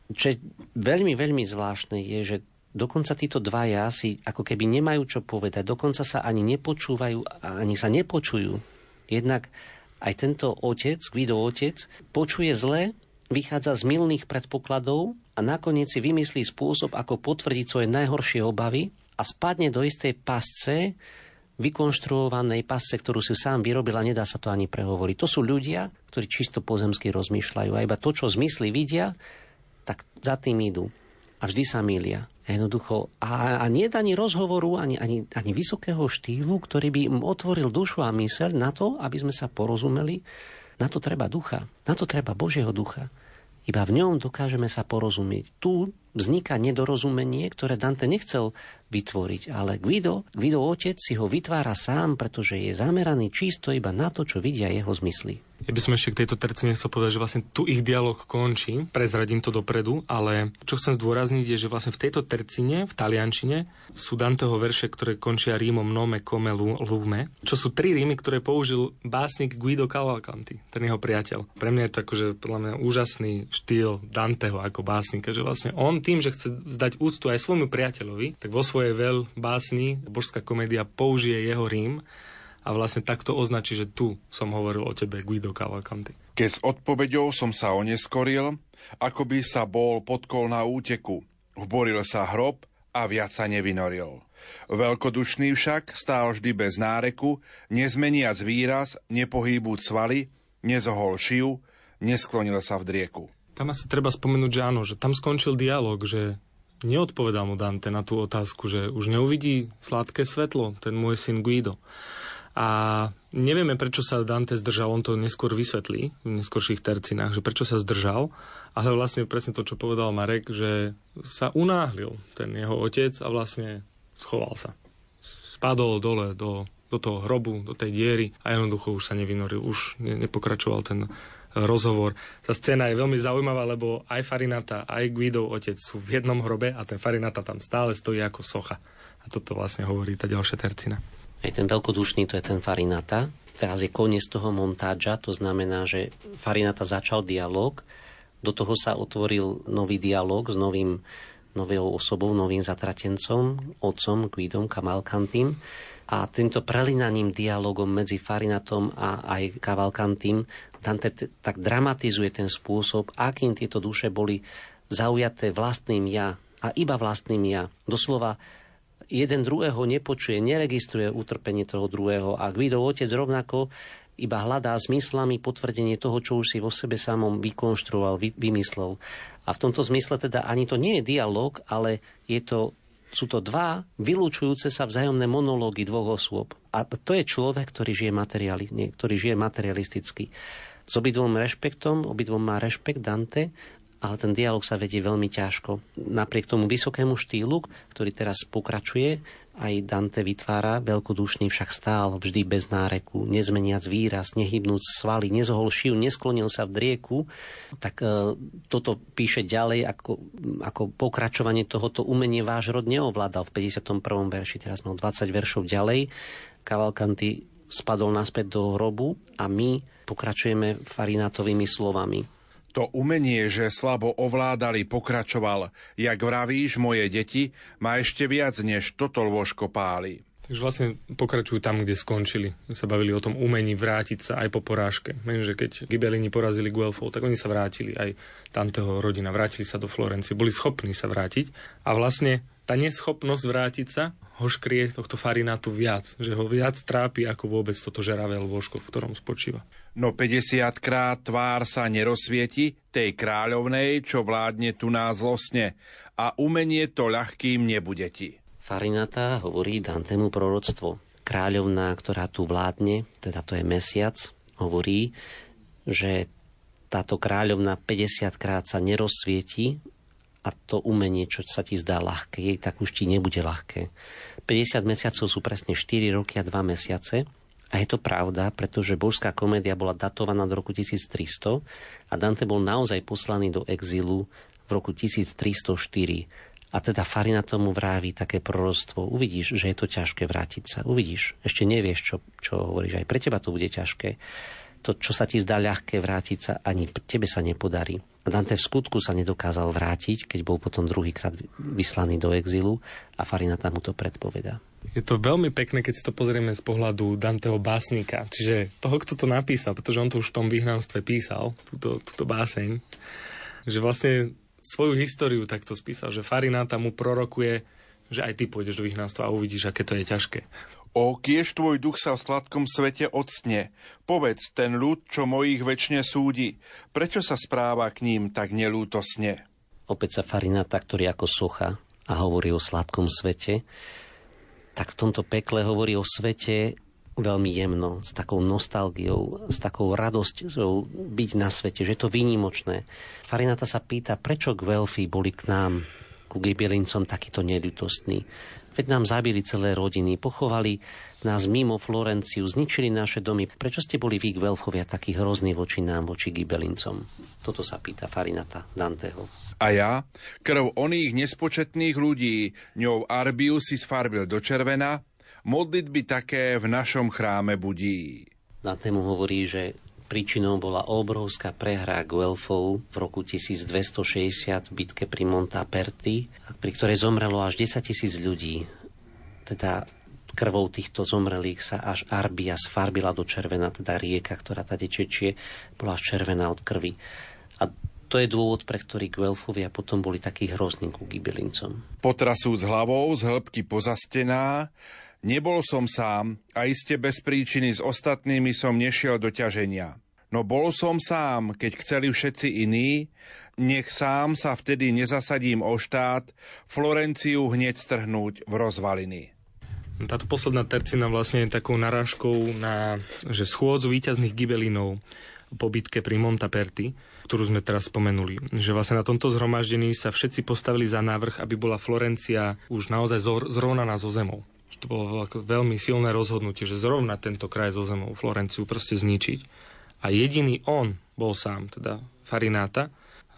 čo je veľmi, veľmi zvláštne, je, že dokonca títo dvaja si ako keby nemajú čo povedať, dokonca sa ani nepočúvajú, ani sa nepočujú. Jednak aj tento otec, Guido otec, počuje zle, vychádza z milných predpokladov a nakoniec si vymyslí spôsob, ako potvrdiť svoje najhoršie obavy a spadne do istej pasce, vykonštruovanej pasce, ktorú si sám vyrobil a nedá sa to ani prehovoriť. To sú ľudia, ktorí čisto pozemsky rozmýšľajú a iba to, čo zmysly vidia, tak za tým idú. A vždy sa milia. Jednoducho. A, a nie ani rozhovoru, ani, ani, ani vysokého štýlu, ktorý by im otvoril dušu a myseľ na to, aby sme sa porozumeli. Na to treba ducha. Na to treba Božieho ducha. Iba v ňom dokážeme sa porozumieť. Tu vzniká nedorozumenie, ktoré Dante nechcel vytvoriť, ale Guido, Guido otec si ho vytvára sám, pretože je zameraný čisto iba na to, čo vidia jeho zmysly.
Ja by som ešte k tejto tercine chcel povedať, že vlastne tu ich dialog končí, prezradím to dopredu, ale čo chcem zdôrazniť je, že vlastne v tejto tercine, v taliančine, sú Danteho verše, ktoré končia rímom nome come lume, čo sú tri rímy, ktoré použil básnik Guido Cavalcanti, ten jeho priateľ. Pre mňa je to akože podľa mňa úžasný štýl Danteho ako básnika, že vlastne on tým, že chce zdať úctu aj svojmu priateľovi, tak vo svojej veľ básni, božská komédia použije jeho rím a vlastne takto označí, že tu som hovoril o tebe, Guido Cavalcanti.
Keď s odpovedou som sa oneskoril, ako by sa bol podkol na úteku. Vboril sa hrob a viac sa nevynoril. Veľkodušný však stál vždy bez náreku, nezmeniac výraz, nepohýbúc svaly, nezohol šiu, nesklonil sa v drieku.
Tam asi treba spomenúť, že áno, že tam skončil dialog, že neodpovedal mu Dante na tú otázku, že už neuvidí sladké svetlo, ten môj syn Guido. A nevieme, prečo sa Dante zdržal, on to neskôr vysvetlí v neskôrších tercinách, že prečo sa zdržal, ale vlastne presne to, čo povedal Marek, že sa unáhlil ten jeho otec a vlastne schoval sa. Spadol dole do, do toho hrobu, do tej diery a jednoducho už sa nevynoril, už ne, nepokračoval ten rozhovor. Tá scéna je veľmi zaujímavá, lebo aj Farinata, aj Guidov otec sú v jednom hrobe a ten Farinata tam stále stojí ako socha. A toto vlastne hovorí tá ďalšia tercina.
Aj ten veľkodušný, to je ten Farinata. Teraz je koniec toho montáža, to znamená, že Farinata začal dialog, do toho sa otvoril nový dialog s novým, novou osobou, novým zatratencom, otcom Guidom Kamalkantým a týmto prelinaním dialogom medzi Farinatom a aj Cavalcantim Dante tak dramatizuje ten spôsob, akým tieto duše boli zaujaté vlastným ja a iba vlastným ja. Doslova jeden druhého nepočuje, neregistruje utrpenie toho druhého a Guido otec rovnako iba hľadá zmyslami potvrdenie toho, čo už si vo sebe samom vykonštruoval, vy, vymyslel. A v tomto zmysle teda ani to nie je dialog, ale je to sú to dva vylúčujúce sa vzájomné monológy dvoch osôb. A to je človek, ktorý žije, materiali, nie, ktorý žije materialisticky. S obidvom rešpektom, obidvom má rešpekt Dante, ale ten dialog sa vedie veľmi ťažko. Napriek tomu vysokému štýlu, ktorý teraz pokračuje, aj Dante vytvára, veľkodušný však stál vždy bez náreku, nezmeniac výraz, nehybnúc svaly, nezohol šiu, nesklonil sa v drieku. Tak e, toto píše ďalej ako, ako pokračovanie tohoto umenie váš rod neovládal v 51. verši, teraz mal 20 veršov ďalej. Cavalcanti spadol naspäť do hrobu a my pokračujeme farinátovými slovami.
To umenie, že slabo ovládali, pokračoval. Jak vravíš, moje deti, má ešte viac, než toto lôžko páli.
Takže vlastne pokračujú tam, kde skončili. My sa bavili o tom umení vrátiť sa aj po porážke. Viem, že keď Gibelini porazili Guelfov, tak oni sa vrátili, aj tamtého rodina, vrátili sa do Florencie, boli schopní sa vrátiť. A vlastne tá neschopnosť vrátiť sa ho škrie tohto farinátu viac, že ho viac trápi ako vôbec toto žeravé lôžko, v ktorom spočíva.
No 50 krát tvár sa nerozsvieti tej kráľovnej, čo vládne tu nás zlosne a umenie to ľahkým nebude ti.
Farinata hovorí Dantemu proroctvo. Kráľovná, ktorá tu vládne, teda to je mesiac, hovorí, že táto kráľovna 50 krát sa nerozsvieti a to umenie, čo sa ti zdá ľahké, tak už ti nebude ľahké. 50 mesiacov sú presne 4 roky a 2 mesiace. A je to pravda, pretože božská komédia bola datovaná do roku 1300 a Dante bol naozaj poslaný do exilu v roku 1304. A teda Farina tomu vráví také proroctvo. Uvidíš, že je to ťažké vrátiť sa. Uvidíš. Ešte nevieš, čo, čo hovoríš. Aj pre teba to bude ťažké. To, čo sa ti zdá ľahké vrátiť sa, ani tebe sa nepodarí. Dante v skutku sa nedokázal vrátiť, keď bol potom druhýkrát vyslaný do exilu a Farinata mu to predpoveda.
Je to veľmi pekné, keď si to pozrieme z pohľadu Danteho básnika. Čiže toho, kto to napísal, pretože on to už v tom vyhnanstve písal, túto, túto báseň, že vlastne svoju históriu takto spísal, že Farinata mu prorokuje, že aj ty pôjdeš do vyhnanstva a uvidíš, aké to je ťažké.
O, kiež tvoj duch sa v sladkom svete ocne. Povedz, ten ľud, čo mojich väčšine súdi, prečo sa správa k ním tak nelútosne?
Opäť sa Farinata, ktorý ako socha a hovorí o sladkom svete, tak v tomto pekle hovorí o svete veľmi jemno, s takou nostalgiou, s takou radosťou byť na svete, že je to výnimočné. Farinata sa pýta, prečo Guelfi boli k nám, ku Gibelincom, takýto nelutostní. Veď nám zabili celé rodiny, pochovali nás mimo Florenciu, zničili naše domy. Prečo ste boli vy, Gvelfovia, takí hrozní voči nám, voči Gibelincom? Toto sa pýta Farinata Danteho.
A ja, krv oných nespočetných ľudí, ňou Arbiu si sfarbil do červena, modlitby také v našom chráme budí.
Dante mu hovorí, že Príčinou bola obrovská prehra Guelfov v roku 1260 v bitke pri Montaperti, pri ktorej zomrelo až 10 tisíc ľudí. Teda krvou týchto zomrelých sa až Arbia sfarbila do červená, teda rieka, ktorá tady čečie, bola až červená od krvi. A to je dôvod, pre ktorý Guelfovia potom boli takí hrozní ku Gibelincom.
Potrasúc hlavou z hĺbky pozastená, Nebol som sám a iste bez príčiny s ostatnými som nešiel do ťaženia. No bol som sám, keď chceli všetci iní, nech sám sa vtedy nezasadím o štát, Florenciu hneď strhnúť v rozvaliny.
Táto posledná tercina vlastne je takou narážkou na že schôdzu víťazných gibelinov po bitke pri Montaperti, ktorú sme teraz spomenuli. Že vlastne na tomto zhromaždení sa všetci postavili za návrh, aby bola Florencia už naozaj zrovnaná so zemou to bolo veľmi silné rozhodnutie, že zrovna tento kraj zo zemou, Florenciu, proste zničiť. A jediný on bol sám, teda Farináta,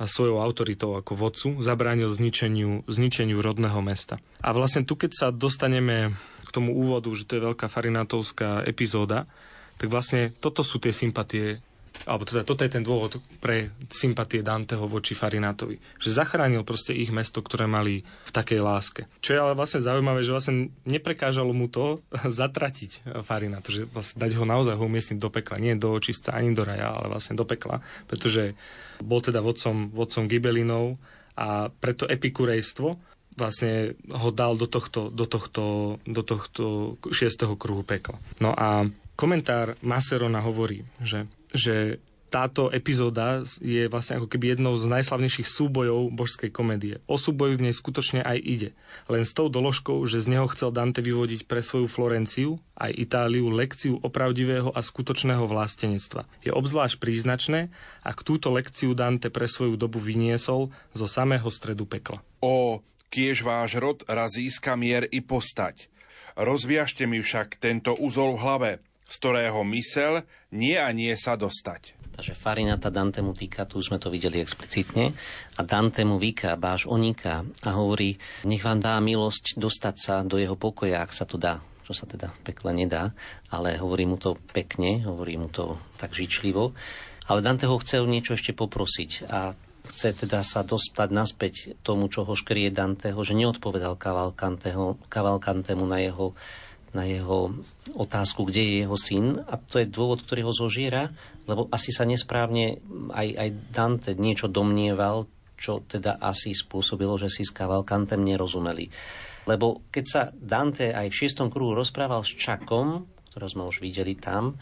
a svojou autoritou ako vodcu zabránil zničeniu, zničeniu rodného mesta. A vlastne tu, keď sa dostaneme k tomu úvodu, že to je veľká farinátovská epizóda, tak vlastne toto sú tie sympatie alebo teda toto je ten dôvod pre sympatie Danteho voči Farinátovi. Že zachránil proste ich mesto, ktoré mali v takej láske. Čo je ale vlastne zaujímavé, že vlastne neprekážalo mu to zatratiť Farináto, že vlastne dať ho naozaj umiestniť do pekla. Nie do očistca ani do raja, ale vlastne do pekla. Pretože bol teda vodcom, vodcom Gibelinov a preto epikurejstvo vlastne ho dal do tohto, do tohto, do tohto šiestého kruhu pekla. No a komentár Maserona hovorí, že že táto epizóda je vlastne ako keby jednou z najslavnejších súbojov božskej komédie. O súboju v nej skutočne aj ide. Len s tou doložkou, že z neho chcel Dante vyvodiť pre svoju Florenciu, aj Itáliu, lekciu opravdivého a skutočného vlastenectva. Je obzvlášť príznačné, ak túto lekciu Dante pre svoju dobu vyniesol zo samého stredu pekla.
O, kiež váš rod raz získa mier i postať. Rozviažte mi však tento úzol v hlave, z ktorého mysel nie a nie sa dostať.
Takže Farinata Dante mu týka, tu sme to videli explicitne, a Dante mu vyká, báš onika a hovorí, nech vám dá milosť dostať sa do jeho pokoja, ak sa to dá čo sa teda pekle nedá, ale hovorí mu to pekne, hovorí mu to tak žičlivo. Ale Dante ho chce niečo ešte poprosiť a chce teda sa dostať naspäť tomu, čo ho škrie Danteho, že neodpovedal Cavalcantemu na jeho na jeho otázku, kde je jeho syn a to je dôvod, ktorý ho zožiera, lebo asi sa nesprávne aj, aj Dante niečo domnieval, čo teda asi spôsobilo, že si s Cavalcantem nerozumeli. Lebo keď sa Dante aj v šiestom kruhu rozprával s Čakom, ktorého sme už videli tam,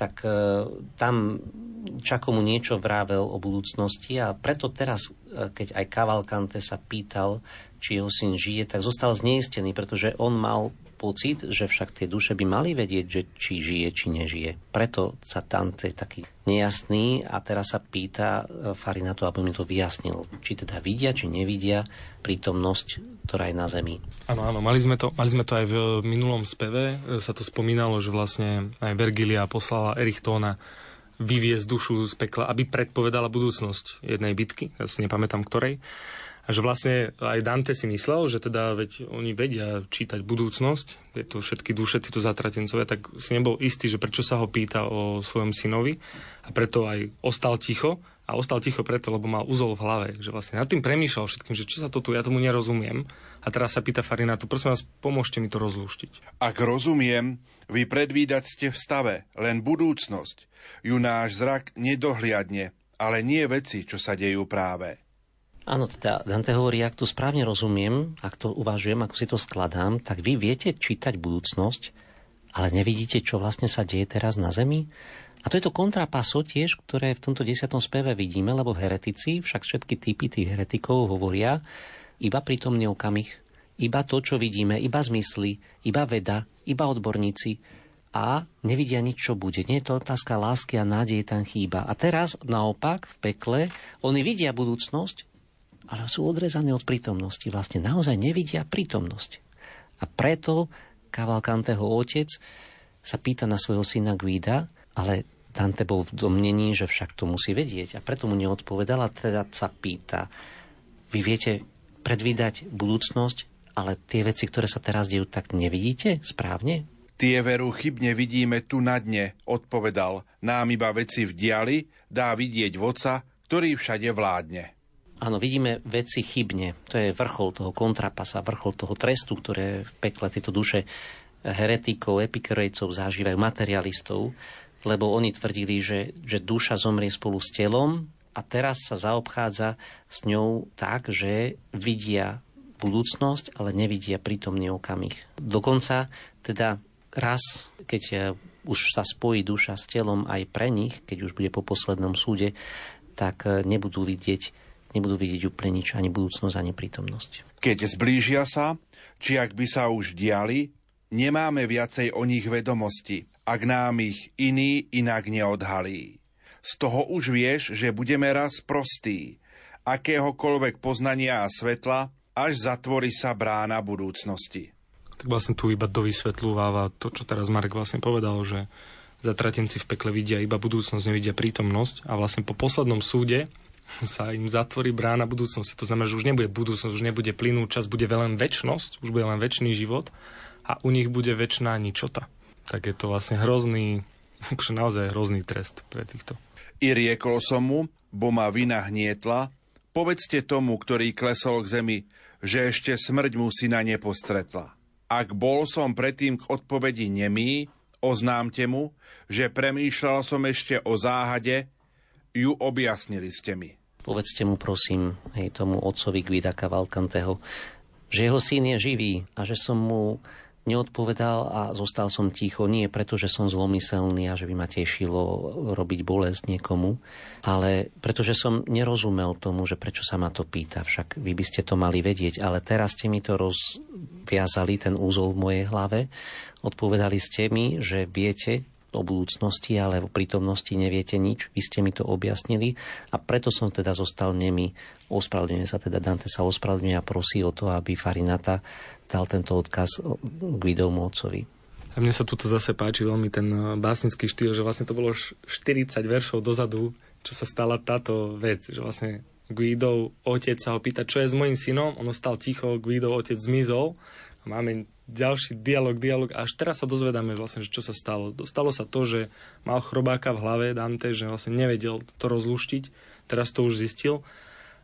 tak e, tam Čako mu niečo vravel o budúcnosti a preto teraz, e, keď aj Cavalcante sa pýtal, či jeho syn žije, tak zostal zneistený, pretože on mal pocit, že však tie duše by mali vedieť, že či žije, či nežije. Preto sa tam je taký nejasný a teraz sa pýta e, Farina to, aby mi to vyjasnil. Či teda vidia, či nevidia prítomnosť, ktorá je na Zemi.
Áno, áno, mali sme, to, mali sme to aj v minulom speve. E, sa to spomínalo, že vlastne aj Vergilia poslala Erichtóna vyviezť dušu z pekla, aby predpovedala budúcnosť jednej bitky, ja si nepamätám ktorej. A že vlastne aj Dante si myslel, že teda veď oni vedia čítať budúcnosť, je to všetky duše, títo zatratencovia, tak si nebol istý, že prečo sa ho pýta o svojom synovi a preto aj ostal ticho a ostal ticho preto, lebo mal úzol v hlave, že vlastne nad tým premýšľal všetkým, že čo sa to tu, ja tomu nerozumiem. A teraz sa pýta Farinátu, prosím vás, pomôžte mi to rozlúštiť.
Ak rozumiem, vy predvídať ste v stave, len budúcnosť. Ju náš zrak nedohliadne, ale nie veci, čo sa dejú práve.
Áno, teda Dante hovorí, ak to správne rozumiem, ak to uvažujem, ako si to skladám, tak vy viete čítať budúcnosť, ale nevidíte, čo vlastne sa deje teraz na Zemi? A to je to kontrapaso tiež, ktoré v tomto desiatom speve vidíme, lebo heretici, však všetky typy tých heretikov hovoria iba prítomný okamih, iba to, čo vidíme, iba zmysly, iba veda, iba odborníci a nevidia nič, čo bude. Nie je to otázka lásky a nádeje tam chýba. A teraz naopak v pekle oni vidia budúcnosť, ale sú odrezaní od prítomnosti. Vlastne naozaj nevidia prítomnosť. A preto Cavalcanteho otec sa pýta na svojho syna Guida, ale Dante bol v domnení, že však to musí vedieť. A preto mu neodpovedal a teda sa pýta, vy viete predvídať budúcnosť, ale tie veci, ktoré sa teraz dejú, tak nevidíte správne?
Tie veru chybne vidíme tu na dne, odpovedal. Nám iba veci v diali dá vidieť voca, ktorý všade vládne.
Áno, vidíme veci chybne. To je vrchol toho kontrapasa, vrchol toho trestu, ktoré v pekle tieto duše heretikov, epikrejcov zažívajú, materialistov, lebo oni tvrdili, že, že duša zomrie spolu s telom a teraz sa zaobchádza s ňou tak, že vidia budúcnosť, ale nevidia prítomný okamih. Dokonca teda raz, keď už sa spojí duša s telom aj pre nich, keď už bude po poslednom súde, tak nebudú vidieť nebudú vidieť úplne nič, ani budúcnosť, ani prítomnosť.
Keď zblížia sa, či ak by sa už diali, nemáme viacej o nich vedomosti, ak nám ich iný inak neodhalí. Z toho už vieš, že budeme raz prostí, akéhokoľvek poznania a svetla, až zatvorí sa brána budúcnosti.
Tak vlastne tu iba dovysvetľúváva to, čo teraz Marek vlastne povedal, že zatratenci v pekle vidia iba budúcnosť, nevidia prítomnosť a vlastne po poslednom súde sa im zatvorí brána budúcnosti. To znamená, že už nebude budúcnosť, už nebude plynúť čas, bude len väčnosť, už bude len väčší život a u nich bude väčšiná ničota. Tak je to vlastne hrozný, akože naozaj hrozný trest pre týchto.
I riekol som mu, bo ma vina hnietla, povedzte tomu, ktorý klesol k zemi, že ešte smrť mu syna nepostretla. Ak bol som predtým k odpovedi nemý, oznámte mu, že premýšľal som ešte o záhade, ju objasnili ste mi.
Povedzte mu prosím, hej, tomu otcovi Gvida Cavalcanteho, že jeho syn je živý a že som mu neodpovedal a zostal som ticho. Nie preto, že som zlomyselný a že by ma tešilo robiť bolesť niekomu, ale pretože som nerozumel tomu, že prečo sa ma to pýta. Však vy by ste to mali vedieť, ale teraz ste mi to rozviazali, ten úzol v mojej hlave. Odpovedali ste mi, že viete, o budúcnosti, ale v prítomnosti neviete nič. Vy ste mi to objasnili a preto som teda zostal nemi. Ospravedlňuje sa teda, Dante sa ospravedlňuje a prosí o to, aby Farinata dal tento odkaz Guidovmu otcovi.
A mne sa tuto zase páči veľmi ten básnický štýl, že vlastne to bolo 40 veršov dozadu, čo sa stala táto vec, že vlastne Guidov otec sa ho pýta, čo je s mojim synom, on ostal ticho, Guidov otec zmizol máme ďalší dialog, dialog. Až teraz sa dozvedáme vlastne, že čo sa stalo. Stalo sa to, že mal chrobáka v hlave Dante, že vlastne nevedel to rozluštiť. Teraz to už zistil.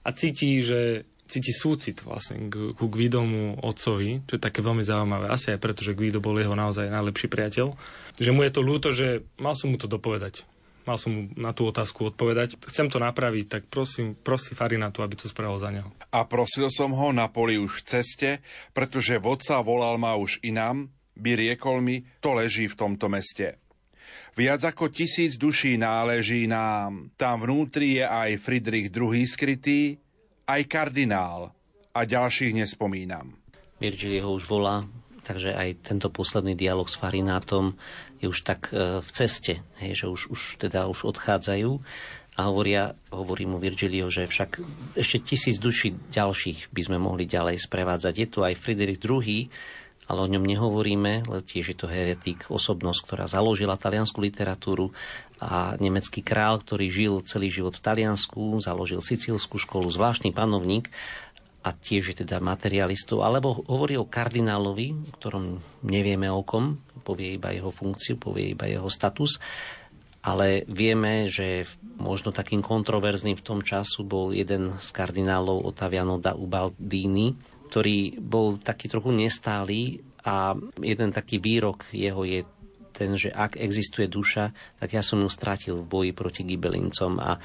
A cíti, že cíti súcit vlastne k, ku Guidomu otcovi, čo je také veľmi zaujímavé. Asi aj preto, že Guido bol jeho naozaj najlepší priateľ. Že mu je to ľúto, že mal som mu to dopovedať. Mal som mu na tú otázku odpovedať. Chcem to napraviť, tak prosím, prosí Farinatu, aby to spravil za neho.
A prosil som ho na poli už v ceste, pretože vodca volal ma už inám, by riekol mi, to leží v tomto meste. Viac ako tisíc duší náleží nám. Tam vnútri je aj Friedrich II skrytý, aj kardinál a ďalších nespomínam.
Virgil ho už volá, takže aj tento posledný dialog s Farinátom je už tak e, v ceste, hej, že už, už teda už odchádzajú a hovoria, hovorí mu Virgilio, že však ešte tisíc duší ďalších by sme mohli ďalej sprevádzať. Je tu aj Friedrich II, ale o ňom nehovoríme, lebo tiež je to heretik, osobnosť, ktorá založila taliansku literatúru a nemecký král, ktorý žil celý život v Taliansku, založil sicílskú školu, zvláštny panovník a tiež je teda materialistov, alebo hovorí o kardinálovi, ktorom nevieme o kom, povie iba jeho funkciu, povie iba jeho status, ale vieme, že možno takým kontroverzným v tom času bol jeden z kardinálov Ottaviano da Ubaldini, ktorý bol taký trochu nestály a jeden taký výrok jeho je ten, že ak existuje duša, tak ja som ju stratil v boji proti gibelincom a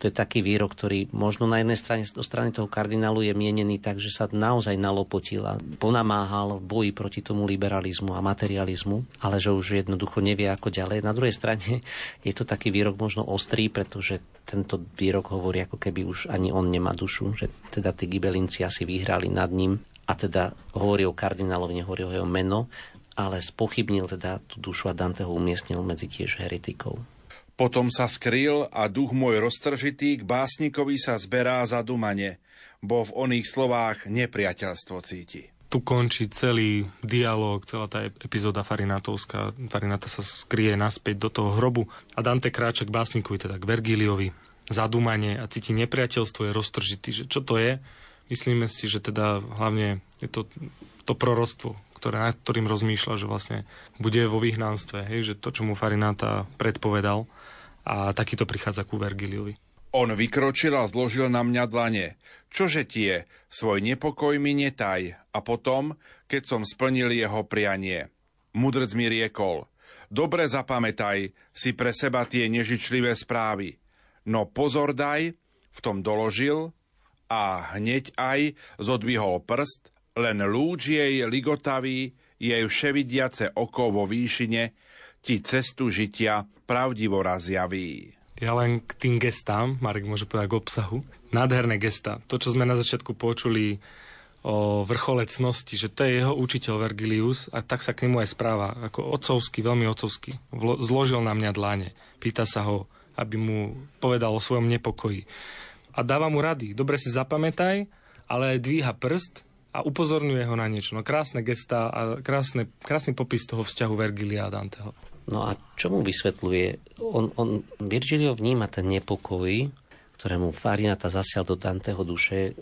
to je taký výrok, ktorý možno na jednej strane, do strany toho kardinálu je mienený tak, že sa naozaj nalopotil a ponamáhal v boji proti tomu liberalizmu a materializmu, ale že už jednoducho nevie ako ďalej. Na druhej strane je to taký výrok možno ostrý, pretože tento výrok hovorí, ako keby už ani on nemá dušu, že teda tí gibelinci asi vyhrali nad ním a teda hovorí o kardinálovi, nehovorí o jeho meno, ale spochybnil teda tú dušu a Dante ho umiestnil medzi tiež heretikov.
Potom sa skrýl a duch môj roztržitý k básnikovi sa zberá zadumane, bo v oných slovách nepriateľstvo cíti.
Tu končí celý dialog, celá tá epizóda Farinatovská. Farinata sa skrie naspäť do toho hrobu a Dante kráča k básnikovi, teda k Vergíliovi, zadumanie a cíti nepriateľstvo, je roztržitý. Že čo to je? Myslíme si, že teda hlavne je to to proroctvo, ktoré, nad ktorým rozmýšľa, že vlastne bude vo vyhnanstve, hej, že to, čo mu Farináta predpovedal, a takýto prichádza ku Vergiliovi.
On vykročil a zložil na mňa dlane. Čože tie, svoj nepokoj mi netaj. A potom, keď som splnil jeho prianie. Mudrc mi riekol, dobre zapamätaj si pre seba tie nežičlivé správy. No pozor daj, v tom doložil a hneď aj zodvihol prst, len lúč jej ligotavý, jej vševidiace oko vo výšine, ti cestu žitia pravdivo razjaví.
Ja len k tým gestám, Marek môže povedať k obsahu. Nádherné gesta. To, čo sme na začiatku počuli o vrcholecnosti, že to je jeho učiteľ Vergilius a tak sa k nemu aj správa, ako otcovský, veľmi otcovský. Zložil na mňa dláne. Pýta sa ho, aby mu povedal o svojom nepokoji. A dáva mu rady. Dobre si zapamätaj, ale aj dvíha prst a upozorňuje ho na niečo. No krásne gesta a krásne, krásny popis toho vzťahu Vergilia a Danteho.
No a čo mu vysvetľuje? On, on Virgilio vníma ten nepokoj, ktorému Farinata zasial do Danteho duše,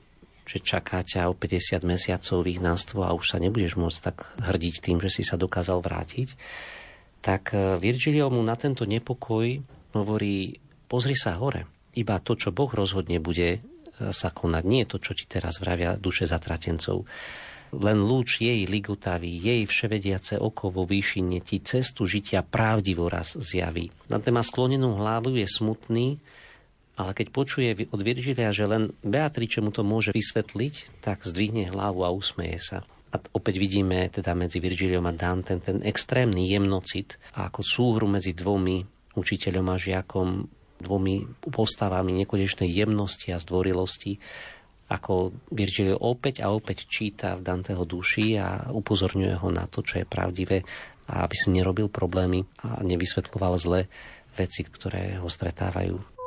že čaká ťa o 50 mesiacov výhnanstvo a už sa nebudeš môcť tak hrdiť tým, že si sa dokázal vrátiť, tak e, Virgilio mu na tento nepokoj hovorí, pozri sa hore. Iba to, čo Boh rozhodne, bude e, sa konať. Nie to, čo ti teraz vravia duše zatratencov. Len lúč jej ligutavý, jej vševediace oko vo výšine ti cestu žitia pravdivo raz zjaví. Na téma sklonenú hlavu je smutný, ale keď počuje od Virgilia, že len Beatriče mu to môže vysvetliť, tak zdvihne hlavu a usmeje sa. A opäť vidíme teda medzi Virgiliom a Dante ten extrémny jemnocit a ako súhru medzi dvomi učiteľom a žiakom, dvomi postavami nekonečnej jemnosti a zdvorilosti, ako Virgilio opäť a opäť číta v Danteho duši a upozorňuje ho na to, čo je pravdivé aby si nerobil problémy a nevysvetľoval zle veci, ktoré ho stretávajú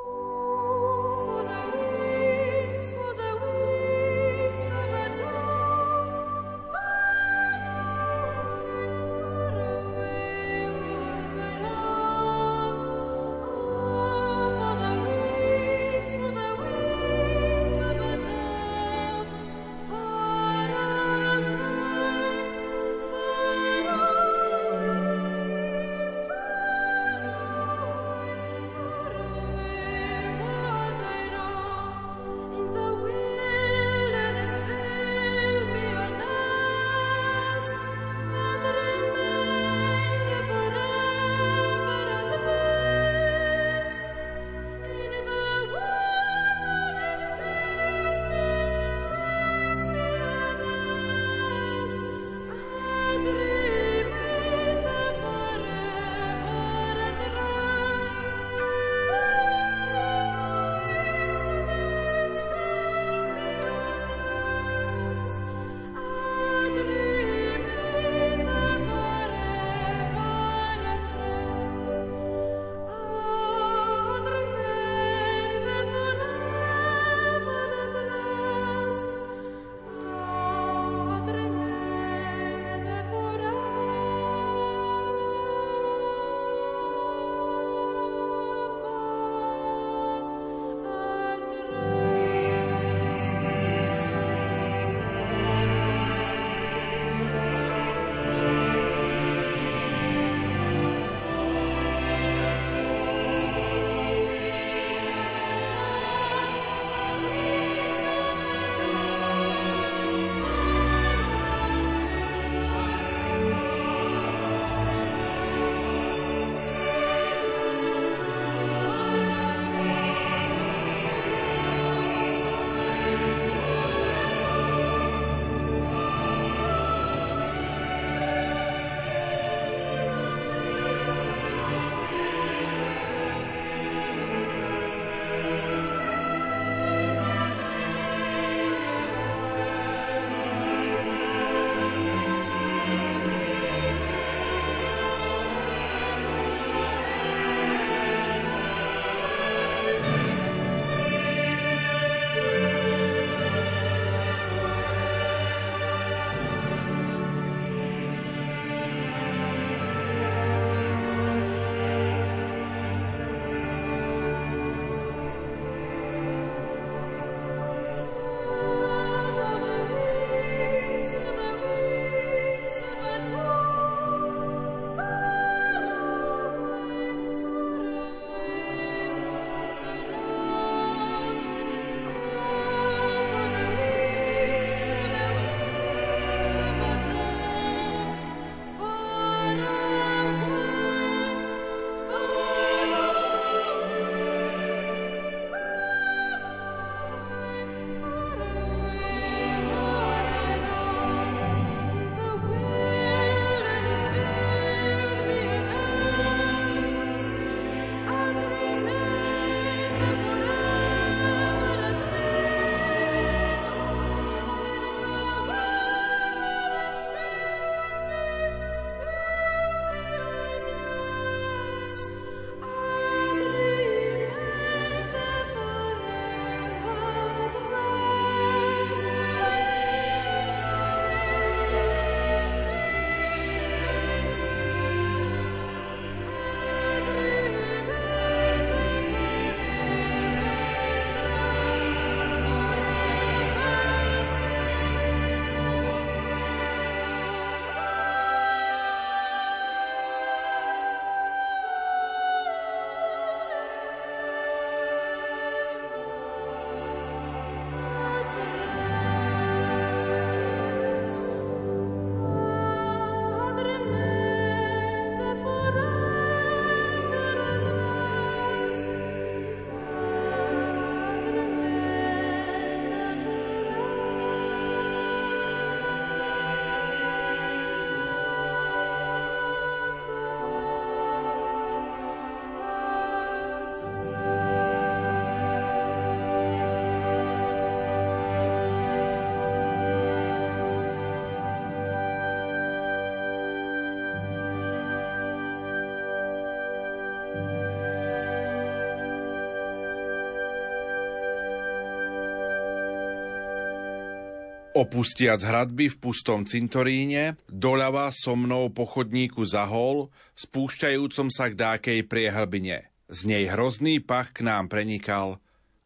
Opustiac hradby v pustom cintoríne, doľava so mnou po chodníku zahol, spúšťajúcom sa k dákej priehlbine. Z nej hrozný pach k nám prenikal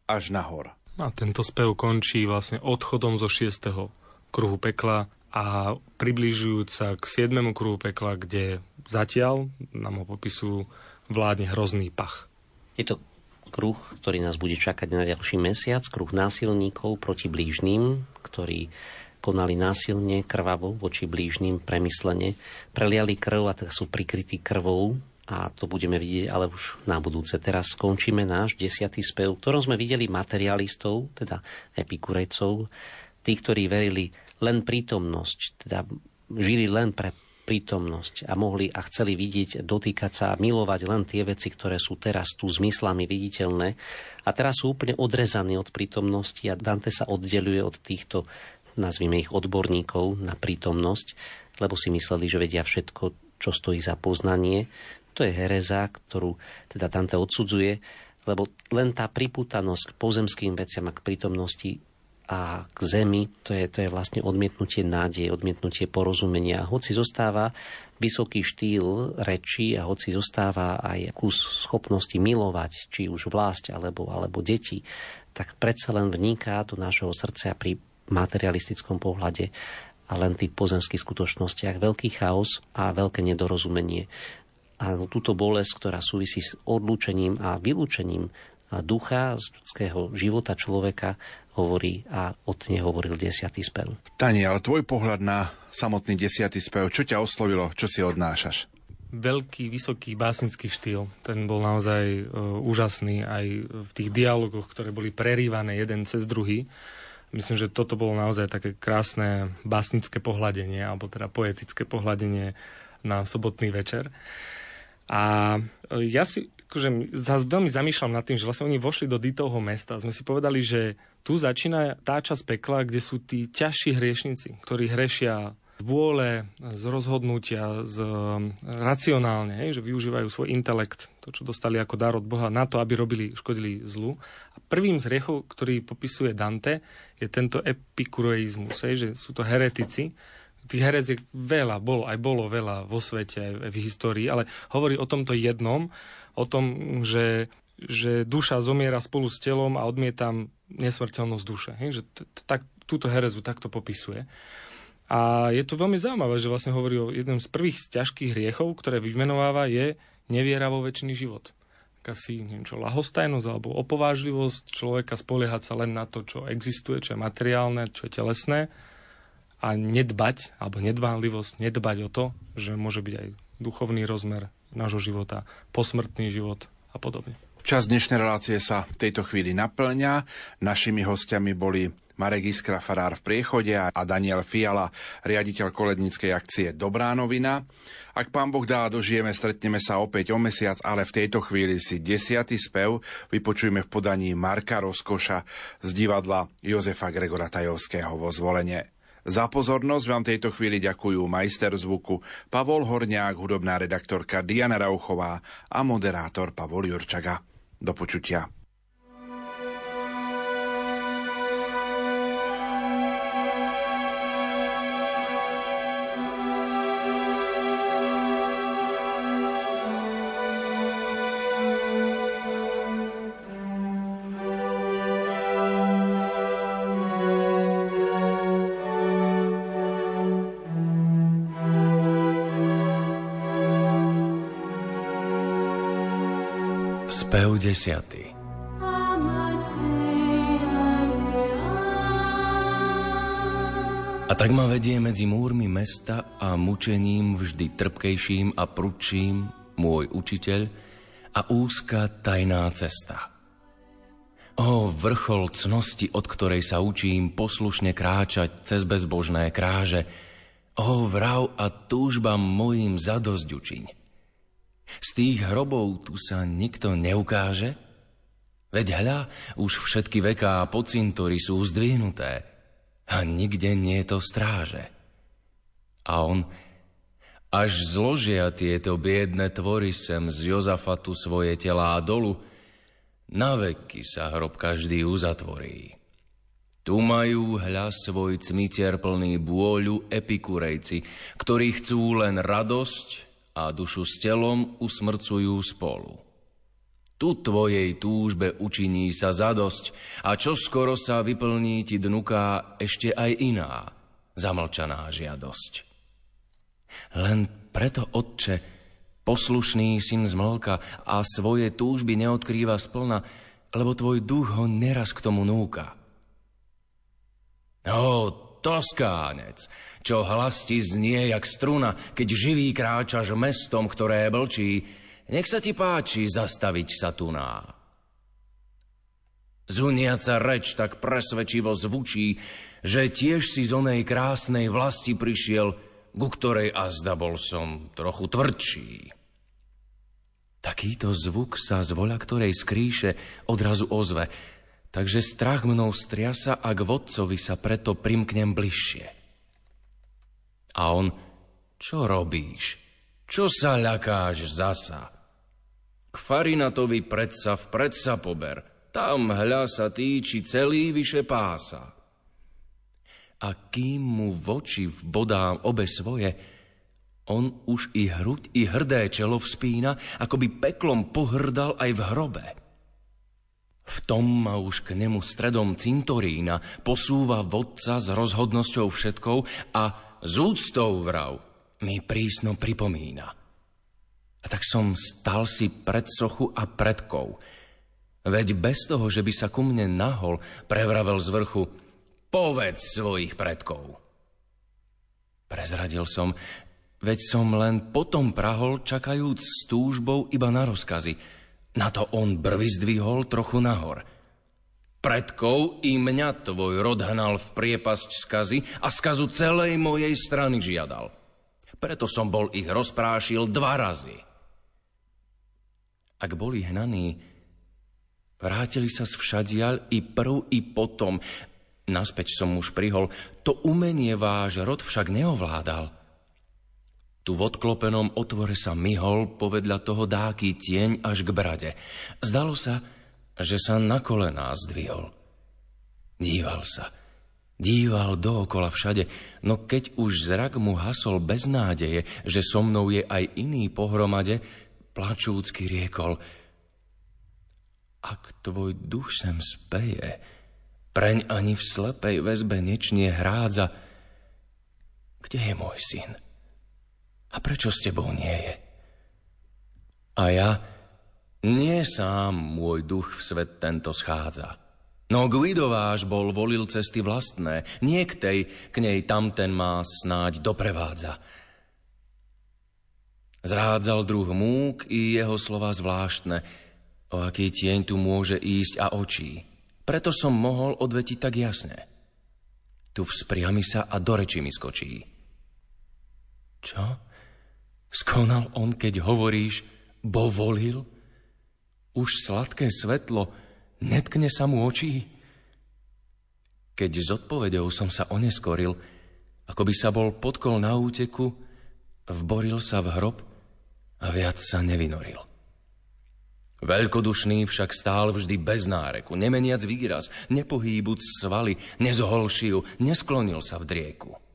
až nahor.
A tento spev končí vlastne odchodom zo šiestého kruhu pekla a približujúc sa k siedmemu kruhu pekla, kde zatiaľ nám ho popisujú vládne hrozný pach.
Je to kruh, ktorý nás bude čakať na ďalší mesiac, kruh násilníkov proti blížným, ktorí konali násilne, krvavo voči blížnym, premyslene, preliali krv a tak sú prikrytí krvou a to budeme vidieť ale už na budúce. Teraz skončíme náš desiatý spev, v ktorom sme videli materialistov, teda epikurejcov, tí, ktorí verili len prítomnosť, teda žili len pre prítomnosť a mohli a chceli vidieť, dotýkať sa a milovať len tie veci, ktoré sú teraz tu zmyslami viditeľné. A teraz sú úplne odrezaní od prítomnosti a Dante sa oddeluje od týchto, nazvime ich odborníkov na prítomnosť, lebo si mysleli, že vedia všetko, čo stojí za poznanie. To je hereza, ktorú teda Dante odsudzuje, lebo len tá priputanosť k pozemským veciam a k prítomnosti a k zemi, to je, to je vlastne odmietnutie nádeje, odmietnutie porozumenia. Hoci zostáva vysoký štýl reči a hoci zostáva aj kus schopnosti milovať, či už vlast alebo, alebo deti, tak predsa len vniká do nášho srdca pri materialistickom pohľade a len tých pozemských skutočnostiach veľký chaos a veľké nedorozumenie. A túto bolesť, ktorá súvisí s odlúčením a vylúčením ducha z ľudského života človeka, hovorí a od nej hovoril desiatý spev.
Tani, ale tvoj pohľad na samotný desiatý spev, čo ťa oslovilo, čo si odnášaš?
Veľký, vysoký básnický štýl. Ten bol naozaj uh, úžasný aj v tých dialogoch, ktoré boli prerývané jeden cez druhý. Myslím, že toto bolo naozaj také krásne básnické pohľadenie, alebo teda poetické pohľadenie na sobotný večer. A e, ja si akože, zase veľmi zamýšľam nad tým, že vlastne oni vošli do Ditovho mesta. Sme si povedali, že tu začína tá časť pekla, kde sú tí ťažší hriešnici, ktorí hrešia z vôle, z rozhodnutia, z um, racionálne, že využívajú svoj intelekt, to, čo dostali ako dar od Boha, na to, aby robili, škodili zlu. A prvým z hriechov, ktorý popisuje Dante, je tento epikureizmus, že sú to heretici. Tých herez je veľa, bolo, aj bolo veľa vo svete, aj v histórii, ale hovorí o tomto jednom, o tom, že že duša zomiera spolu s telom a odmietam nesmrteľnosť duše. Hej? Že tak, túto herezu takto popisuje. A je to veľmi zaujímavé, že vlastne hovorí o jednom z prvých ťažkých hriechov, ktoré vymenováva, je neviera vo väčší život. Asi, neviem čo, lahostajnosť alebo opovážlivosť človeka spoliehať sa len na to, čo existuje, čo je materiálne, čo je telesné a nedbať, alebo nedbánlivosť, nedbať o to, že môže byť aj duchovný rozmer nášho života, posmrtný život a podobne.
Čas dnešnej relácie sa v tejto chvíli naplňa. Našimi hostiami boli Marek Iskra, farár v priechode a Daniel Fiala, riaditeľ koledníckej akcie Dobrá novina. Ak pán Boh dá, dožijeme, stretneme sa opäť o mesiac, ale v tejto chvíli si desiatý spev vypočujeme v podaní Marka Rozkoša z divadla Jozefa Gregora Tajovského vo zvolenie. Za pozornosť vám tejto chvíli ďakujú majster zvuku Pavol Horniák, hudobná redaktorka Diana Rauchová a moderátor Pavol Jurčaga. Do počutia.
Spev desiatý. A tak ma vedie medzi múrmi mesta a mučením vždy trpkejším a prudším môj učiteľ a úzka tajná cesta. O vrchol cnosti, od ktorej sa učím poslušne kráčať cez bezbožné kráže, o vrav a túžba mojim zadosť učiň. Z tých hrobov tu sa nikto neukáže? Veď hľa, už všetky veká po cintory sú zdvihnuté a nikde nie je to stráže. A on, až zložia tieto biedne tvory sem z Jozafatu svoje telá dolu, na veky sa hrob každý uzatvorí. Tu majú hľa svoj cmitier plný bôľu epikurejci, ktorí chcú len radosť a dušu s telom usmrcujú spolu. Tu tvojej túžbe učiní sa zadosť a čo skoro sa vyplní ti dnuká ešte aj iná, zamlčaná žiadosť. Len preto, Otče, poslušný syn zmlka a svoje túžby neodkrýva splna, lebo tvoj duch ho neraz k tomu núka. O, Toskánec, čo hlas ti znie jak struna, keď živý kráčaš mestom, ktoré blčí, nech sa ti páči zastaviť sa tu ná. Zuniaca reč tak presvedčivo zvučí, že tiež si z onej krásnej vlasti prišiel, ku ktorej azda bol som trochu tvrdší. Takýto zvuk sa z voľa ktorej skríše odrazu ozve – takže strach mnou striasa a k vodcovi sa preto primknem bližšie. A on, čo robíš? Čo sa ľakáš zasa? K Farinatovi predsa vpred sa pober, tam hľa sa týči celý vyše pása. A kým mu v oči vbodám obe svoje, on už i hruď, i hrdé čelo vspína, ako by peklom pohrdal aj v hrobe. V tom ma už k nemu stredom cintorína posúva vodca s rozhodnosťou všetkou a z úctou vrav mi prísno pripomína. A tak som stal si pred sochu a predkou. Veď bez toho, že by sa ku mne nahol, prevravel z vrchu povedz svojich predkov. Prezradil som, veď som len potom prahol, čakajúc s túžbou iba na rozkazy – na to on brvy zdvihol trochu nahor. Predkov i mňa tvoj rod hnal v priepasť skazy a skazu celej mojej strany žiadal. Preto som bol ich rozprášil dva razy. Ak boli hnaní, vrátili sa všadiaľ i prv, i potom. Naspäť som už prihol, to umenie váš rod však neovládal. Tu v odklopenom otvore sa myhol povedľa toho dáky tieň až k brade. Zdalo sa, že sa na kolená zdvihol. Díval sa. Díval dookola všade, no keď už zrak mu hasol bez nádeje, že so mnou je aj iný pohromade, plačúcky riekol Ak tvoj duch sem speje, preň ani v slepej väzbe nečnie hrádza, kde je môj syn? A prečo s tebou nie je? A ja, nie sám môj duch v svet tento schádza. No Guidováš bol volil cesty vlastné, nie k tej, k nej tamten má snáď doprevádza. Zrádzal druh múk i jeho slova zvláštne, o aký tieň tu môže ísť a očí. Preto som mohol odvetiť tak jasne. Tu vzpriami sa a do reči mi skočí. Čo? Skonal on, keď hovoríš, bo volil? Už sladké svetlo netkne sa mu očí? Keď s odpovedou som sa oneskoril, ako by sa bol podkol na úteku, vboril sa v hrob a viac sa nevynoril. Veľkodušný však stál vždy bez náreku, nemeniac výraz, nepohýbuc svaly, nezohol šiju, nesklonil sa v drieku.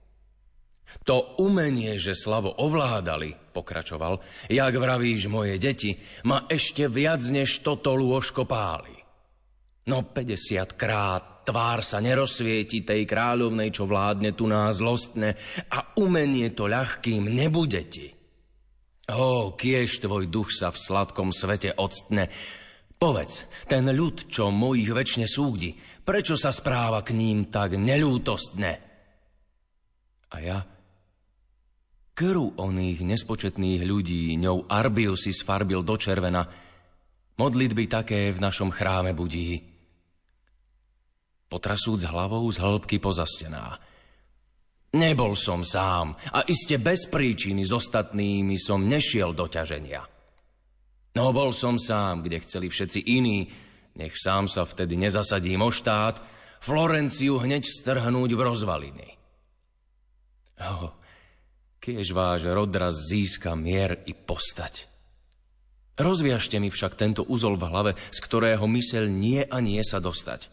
To umenie, že Slavo ovládali, pokračoval, jak vravíš moje deti, ma ešte viac než toto lôžko páli. No 50 krát tvár sa nerozsvieti tej kráľovnej, čo vládne tu nás zlostne a umenie to ľahkým nebude ti. Ó, kiež tvoj duch sa v sladkom svete odstne. Povedz, ten ľud, čo mojich väčšine súdi, prečo sa správa k ním tak nelútostne? A ja krv oných nespočetných ľudí ňou Arbiu si sfarbil do červena, modlitby také v našom chráme budí. Potrasúc hlavou z hĺbky pozastená. Nebol som sám a iste bez príčiny s ostatnými som nešiel do ťaženia. No bol som sám, kde chceli všetci iní, nech sám sa vtedy nezasadím o štát, Florenciu hneď strhnúť v rozvaliny. Oh, kiež váš rodraz získa mier i postať. Rozviažte mi však tento úzol v hlave, z ktorého myseľ nie a nie sa dostať.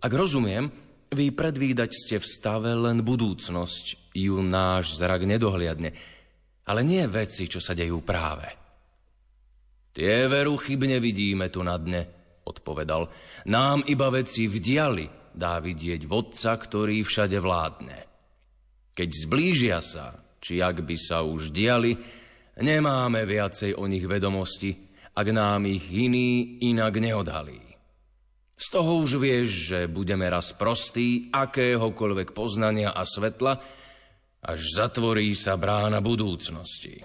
Ak rozumiem, Vy predvídať ste v stave len budúcnosť, ju náš zrak nedohliadne, ale nie veci, čo sa dejú práve. Tie veru chybne vidíme tu na dne, odpovedal. Nám iba veci v diali dá vidieť vodca, ktorý všade vládne. Keď zblížia sa, či ak by sa už diali, nemáme viacej o nich vedomosti, ak nám ich iný inak neodhalí. Z toho už vieš, že budeme raz prostí akéhokoľvek poznania a svetla, až zatvorí sa brána budúcnosti.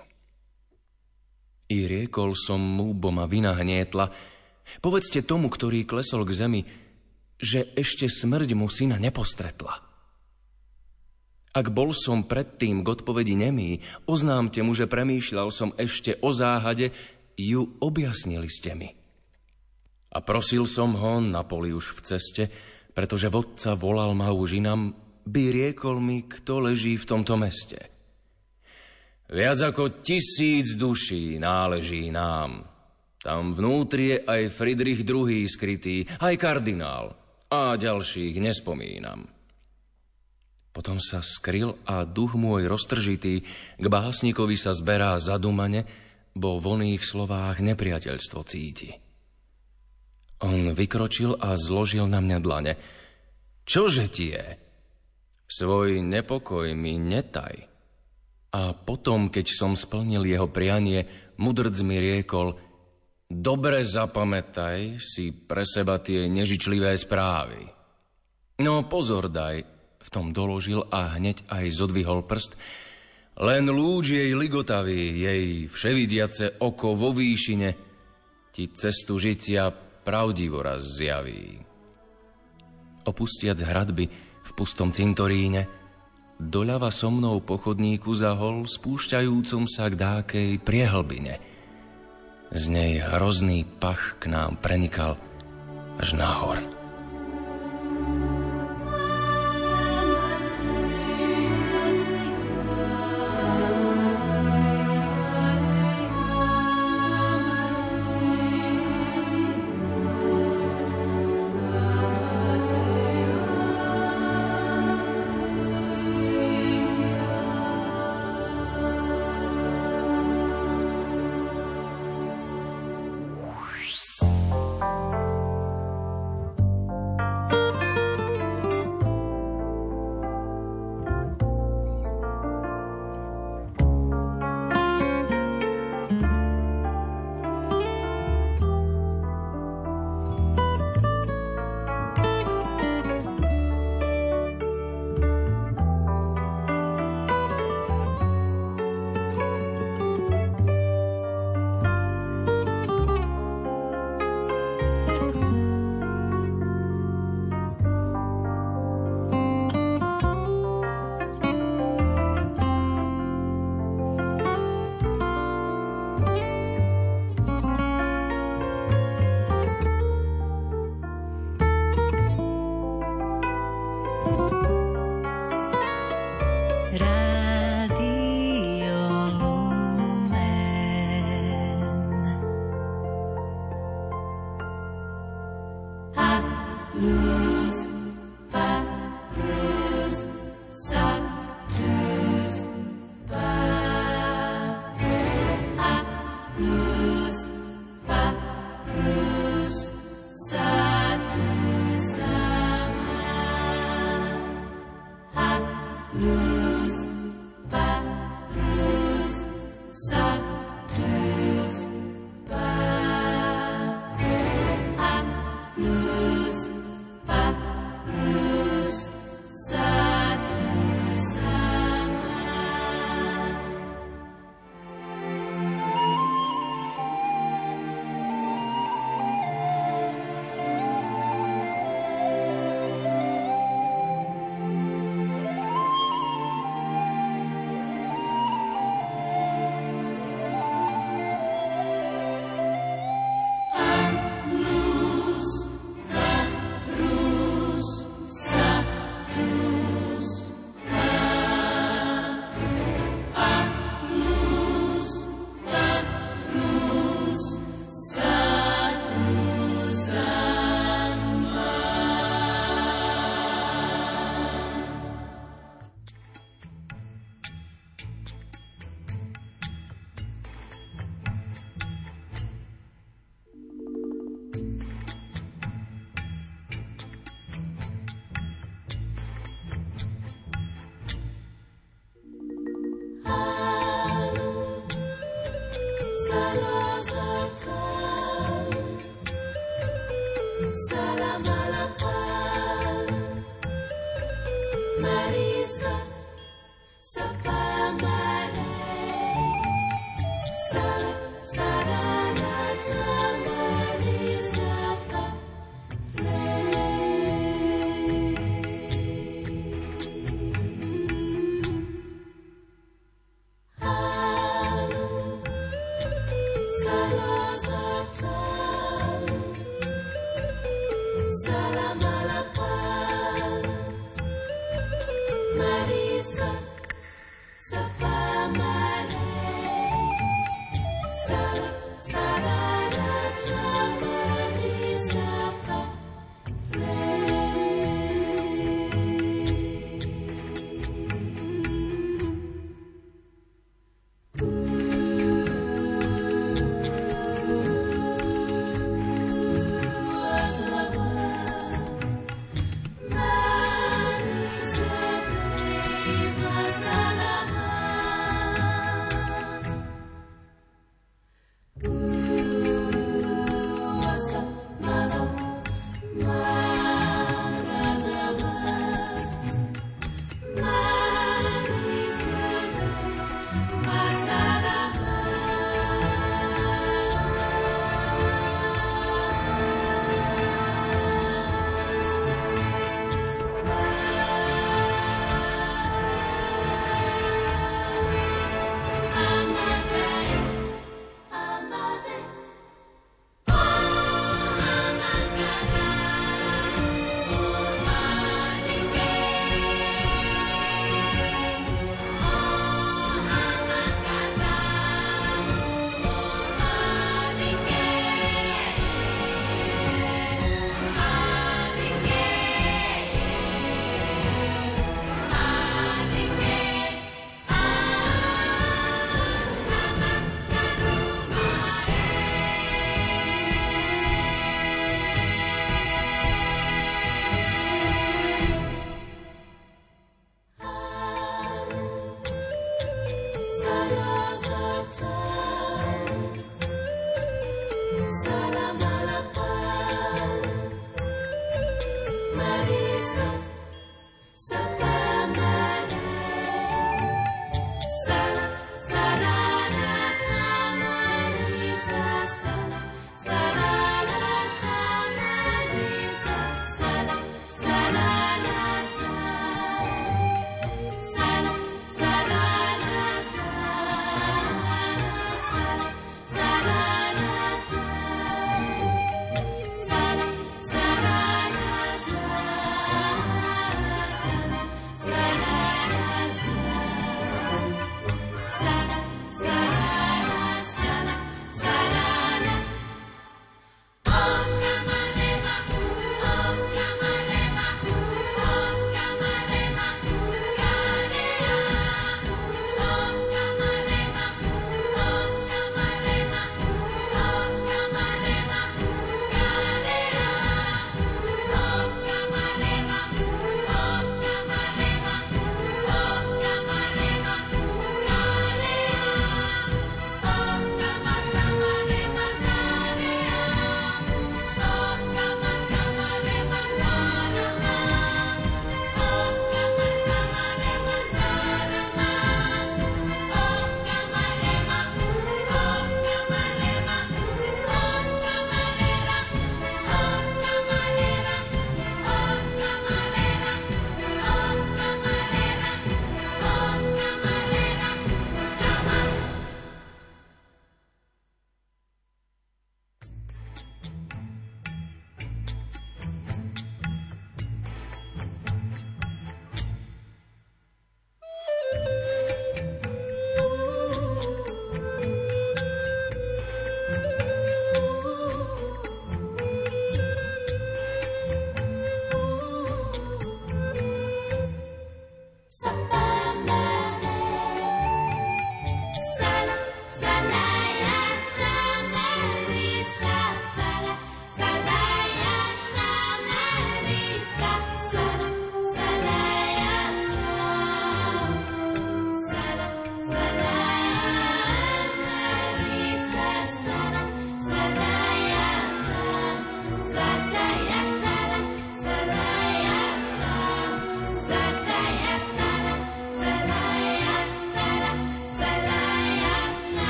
I riekol som mu, bo ma vina hnietla, povedzte tomu, ktorý klesol k zemi, že ešte smrť mu syna nepostretla. Ak bol som predtým k odpovedi nemý, oznámte mu, že premýšľal som ešte o záhade, ju objasnili ste mi. A prosil som ho na poli už v ceste, pretože vodca volal ma už inam, by riekol mi, kto leží v tomto meste. Viac ako tisíc duší náleží nám. Tam vnútri je aj Friedrich II. skrytý, aj kardinál. A ďalších nespomínam. Potom sa skryl a duch môj roztržitý k básnikovi sa zberá zadumane, bo v oných slovách nepriateľstvo cíti. On vykročil a zložil na mňa dlane. Čože ti je? Svoj nepokoj mi netaj. A potom, keď som splnil jeho prianie, mudrc mi riekol, dobre zapamätaj si pre seba tie nežičlivé správy. No pozor daj, v tom doložil a hneď aj zodvihol prst, len lúč jej ligotavý, jej vševidiace oko vo výšine ti cestu žitia pravdivo raz zjaví. Opustiac hradby v pustom cintoríne, doľava so mnou po zahol, spúšťajúcom sa k dákej priehlbine. Z nej hrozný pach k nám prenikal až nahor.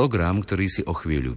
Program, ktorý si o chvíľu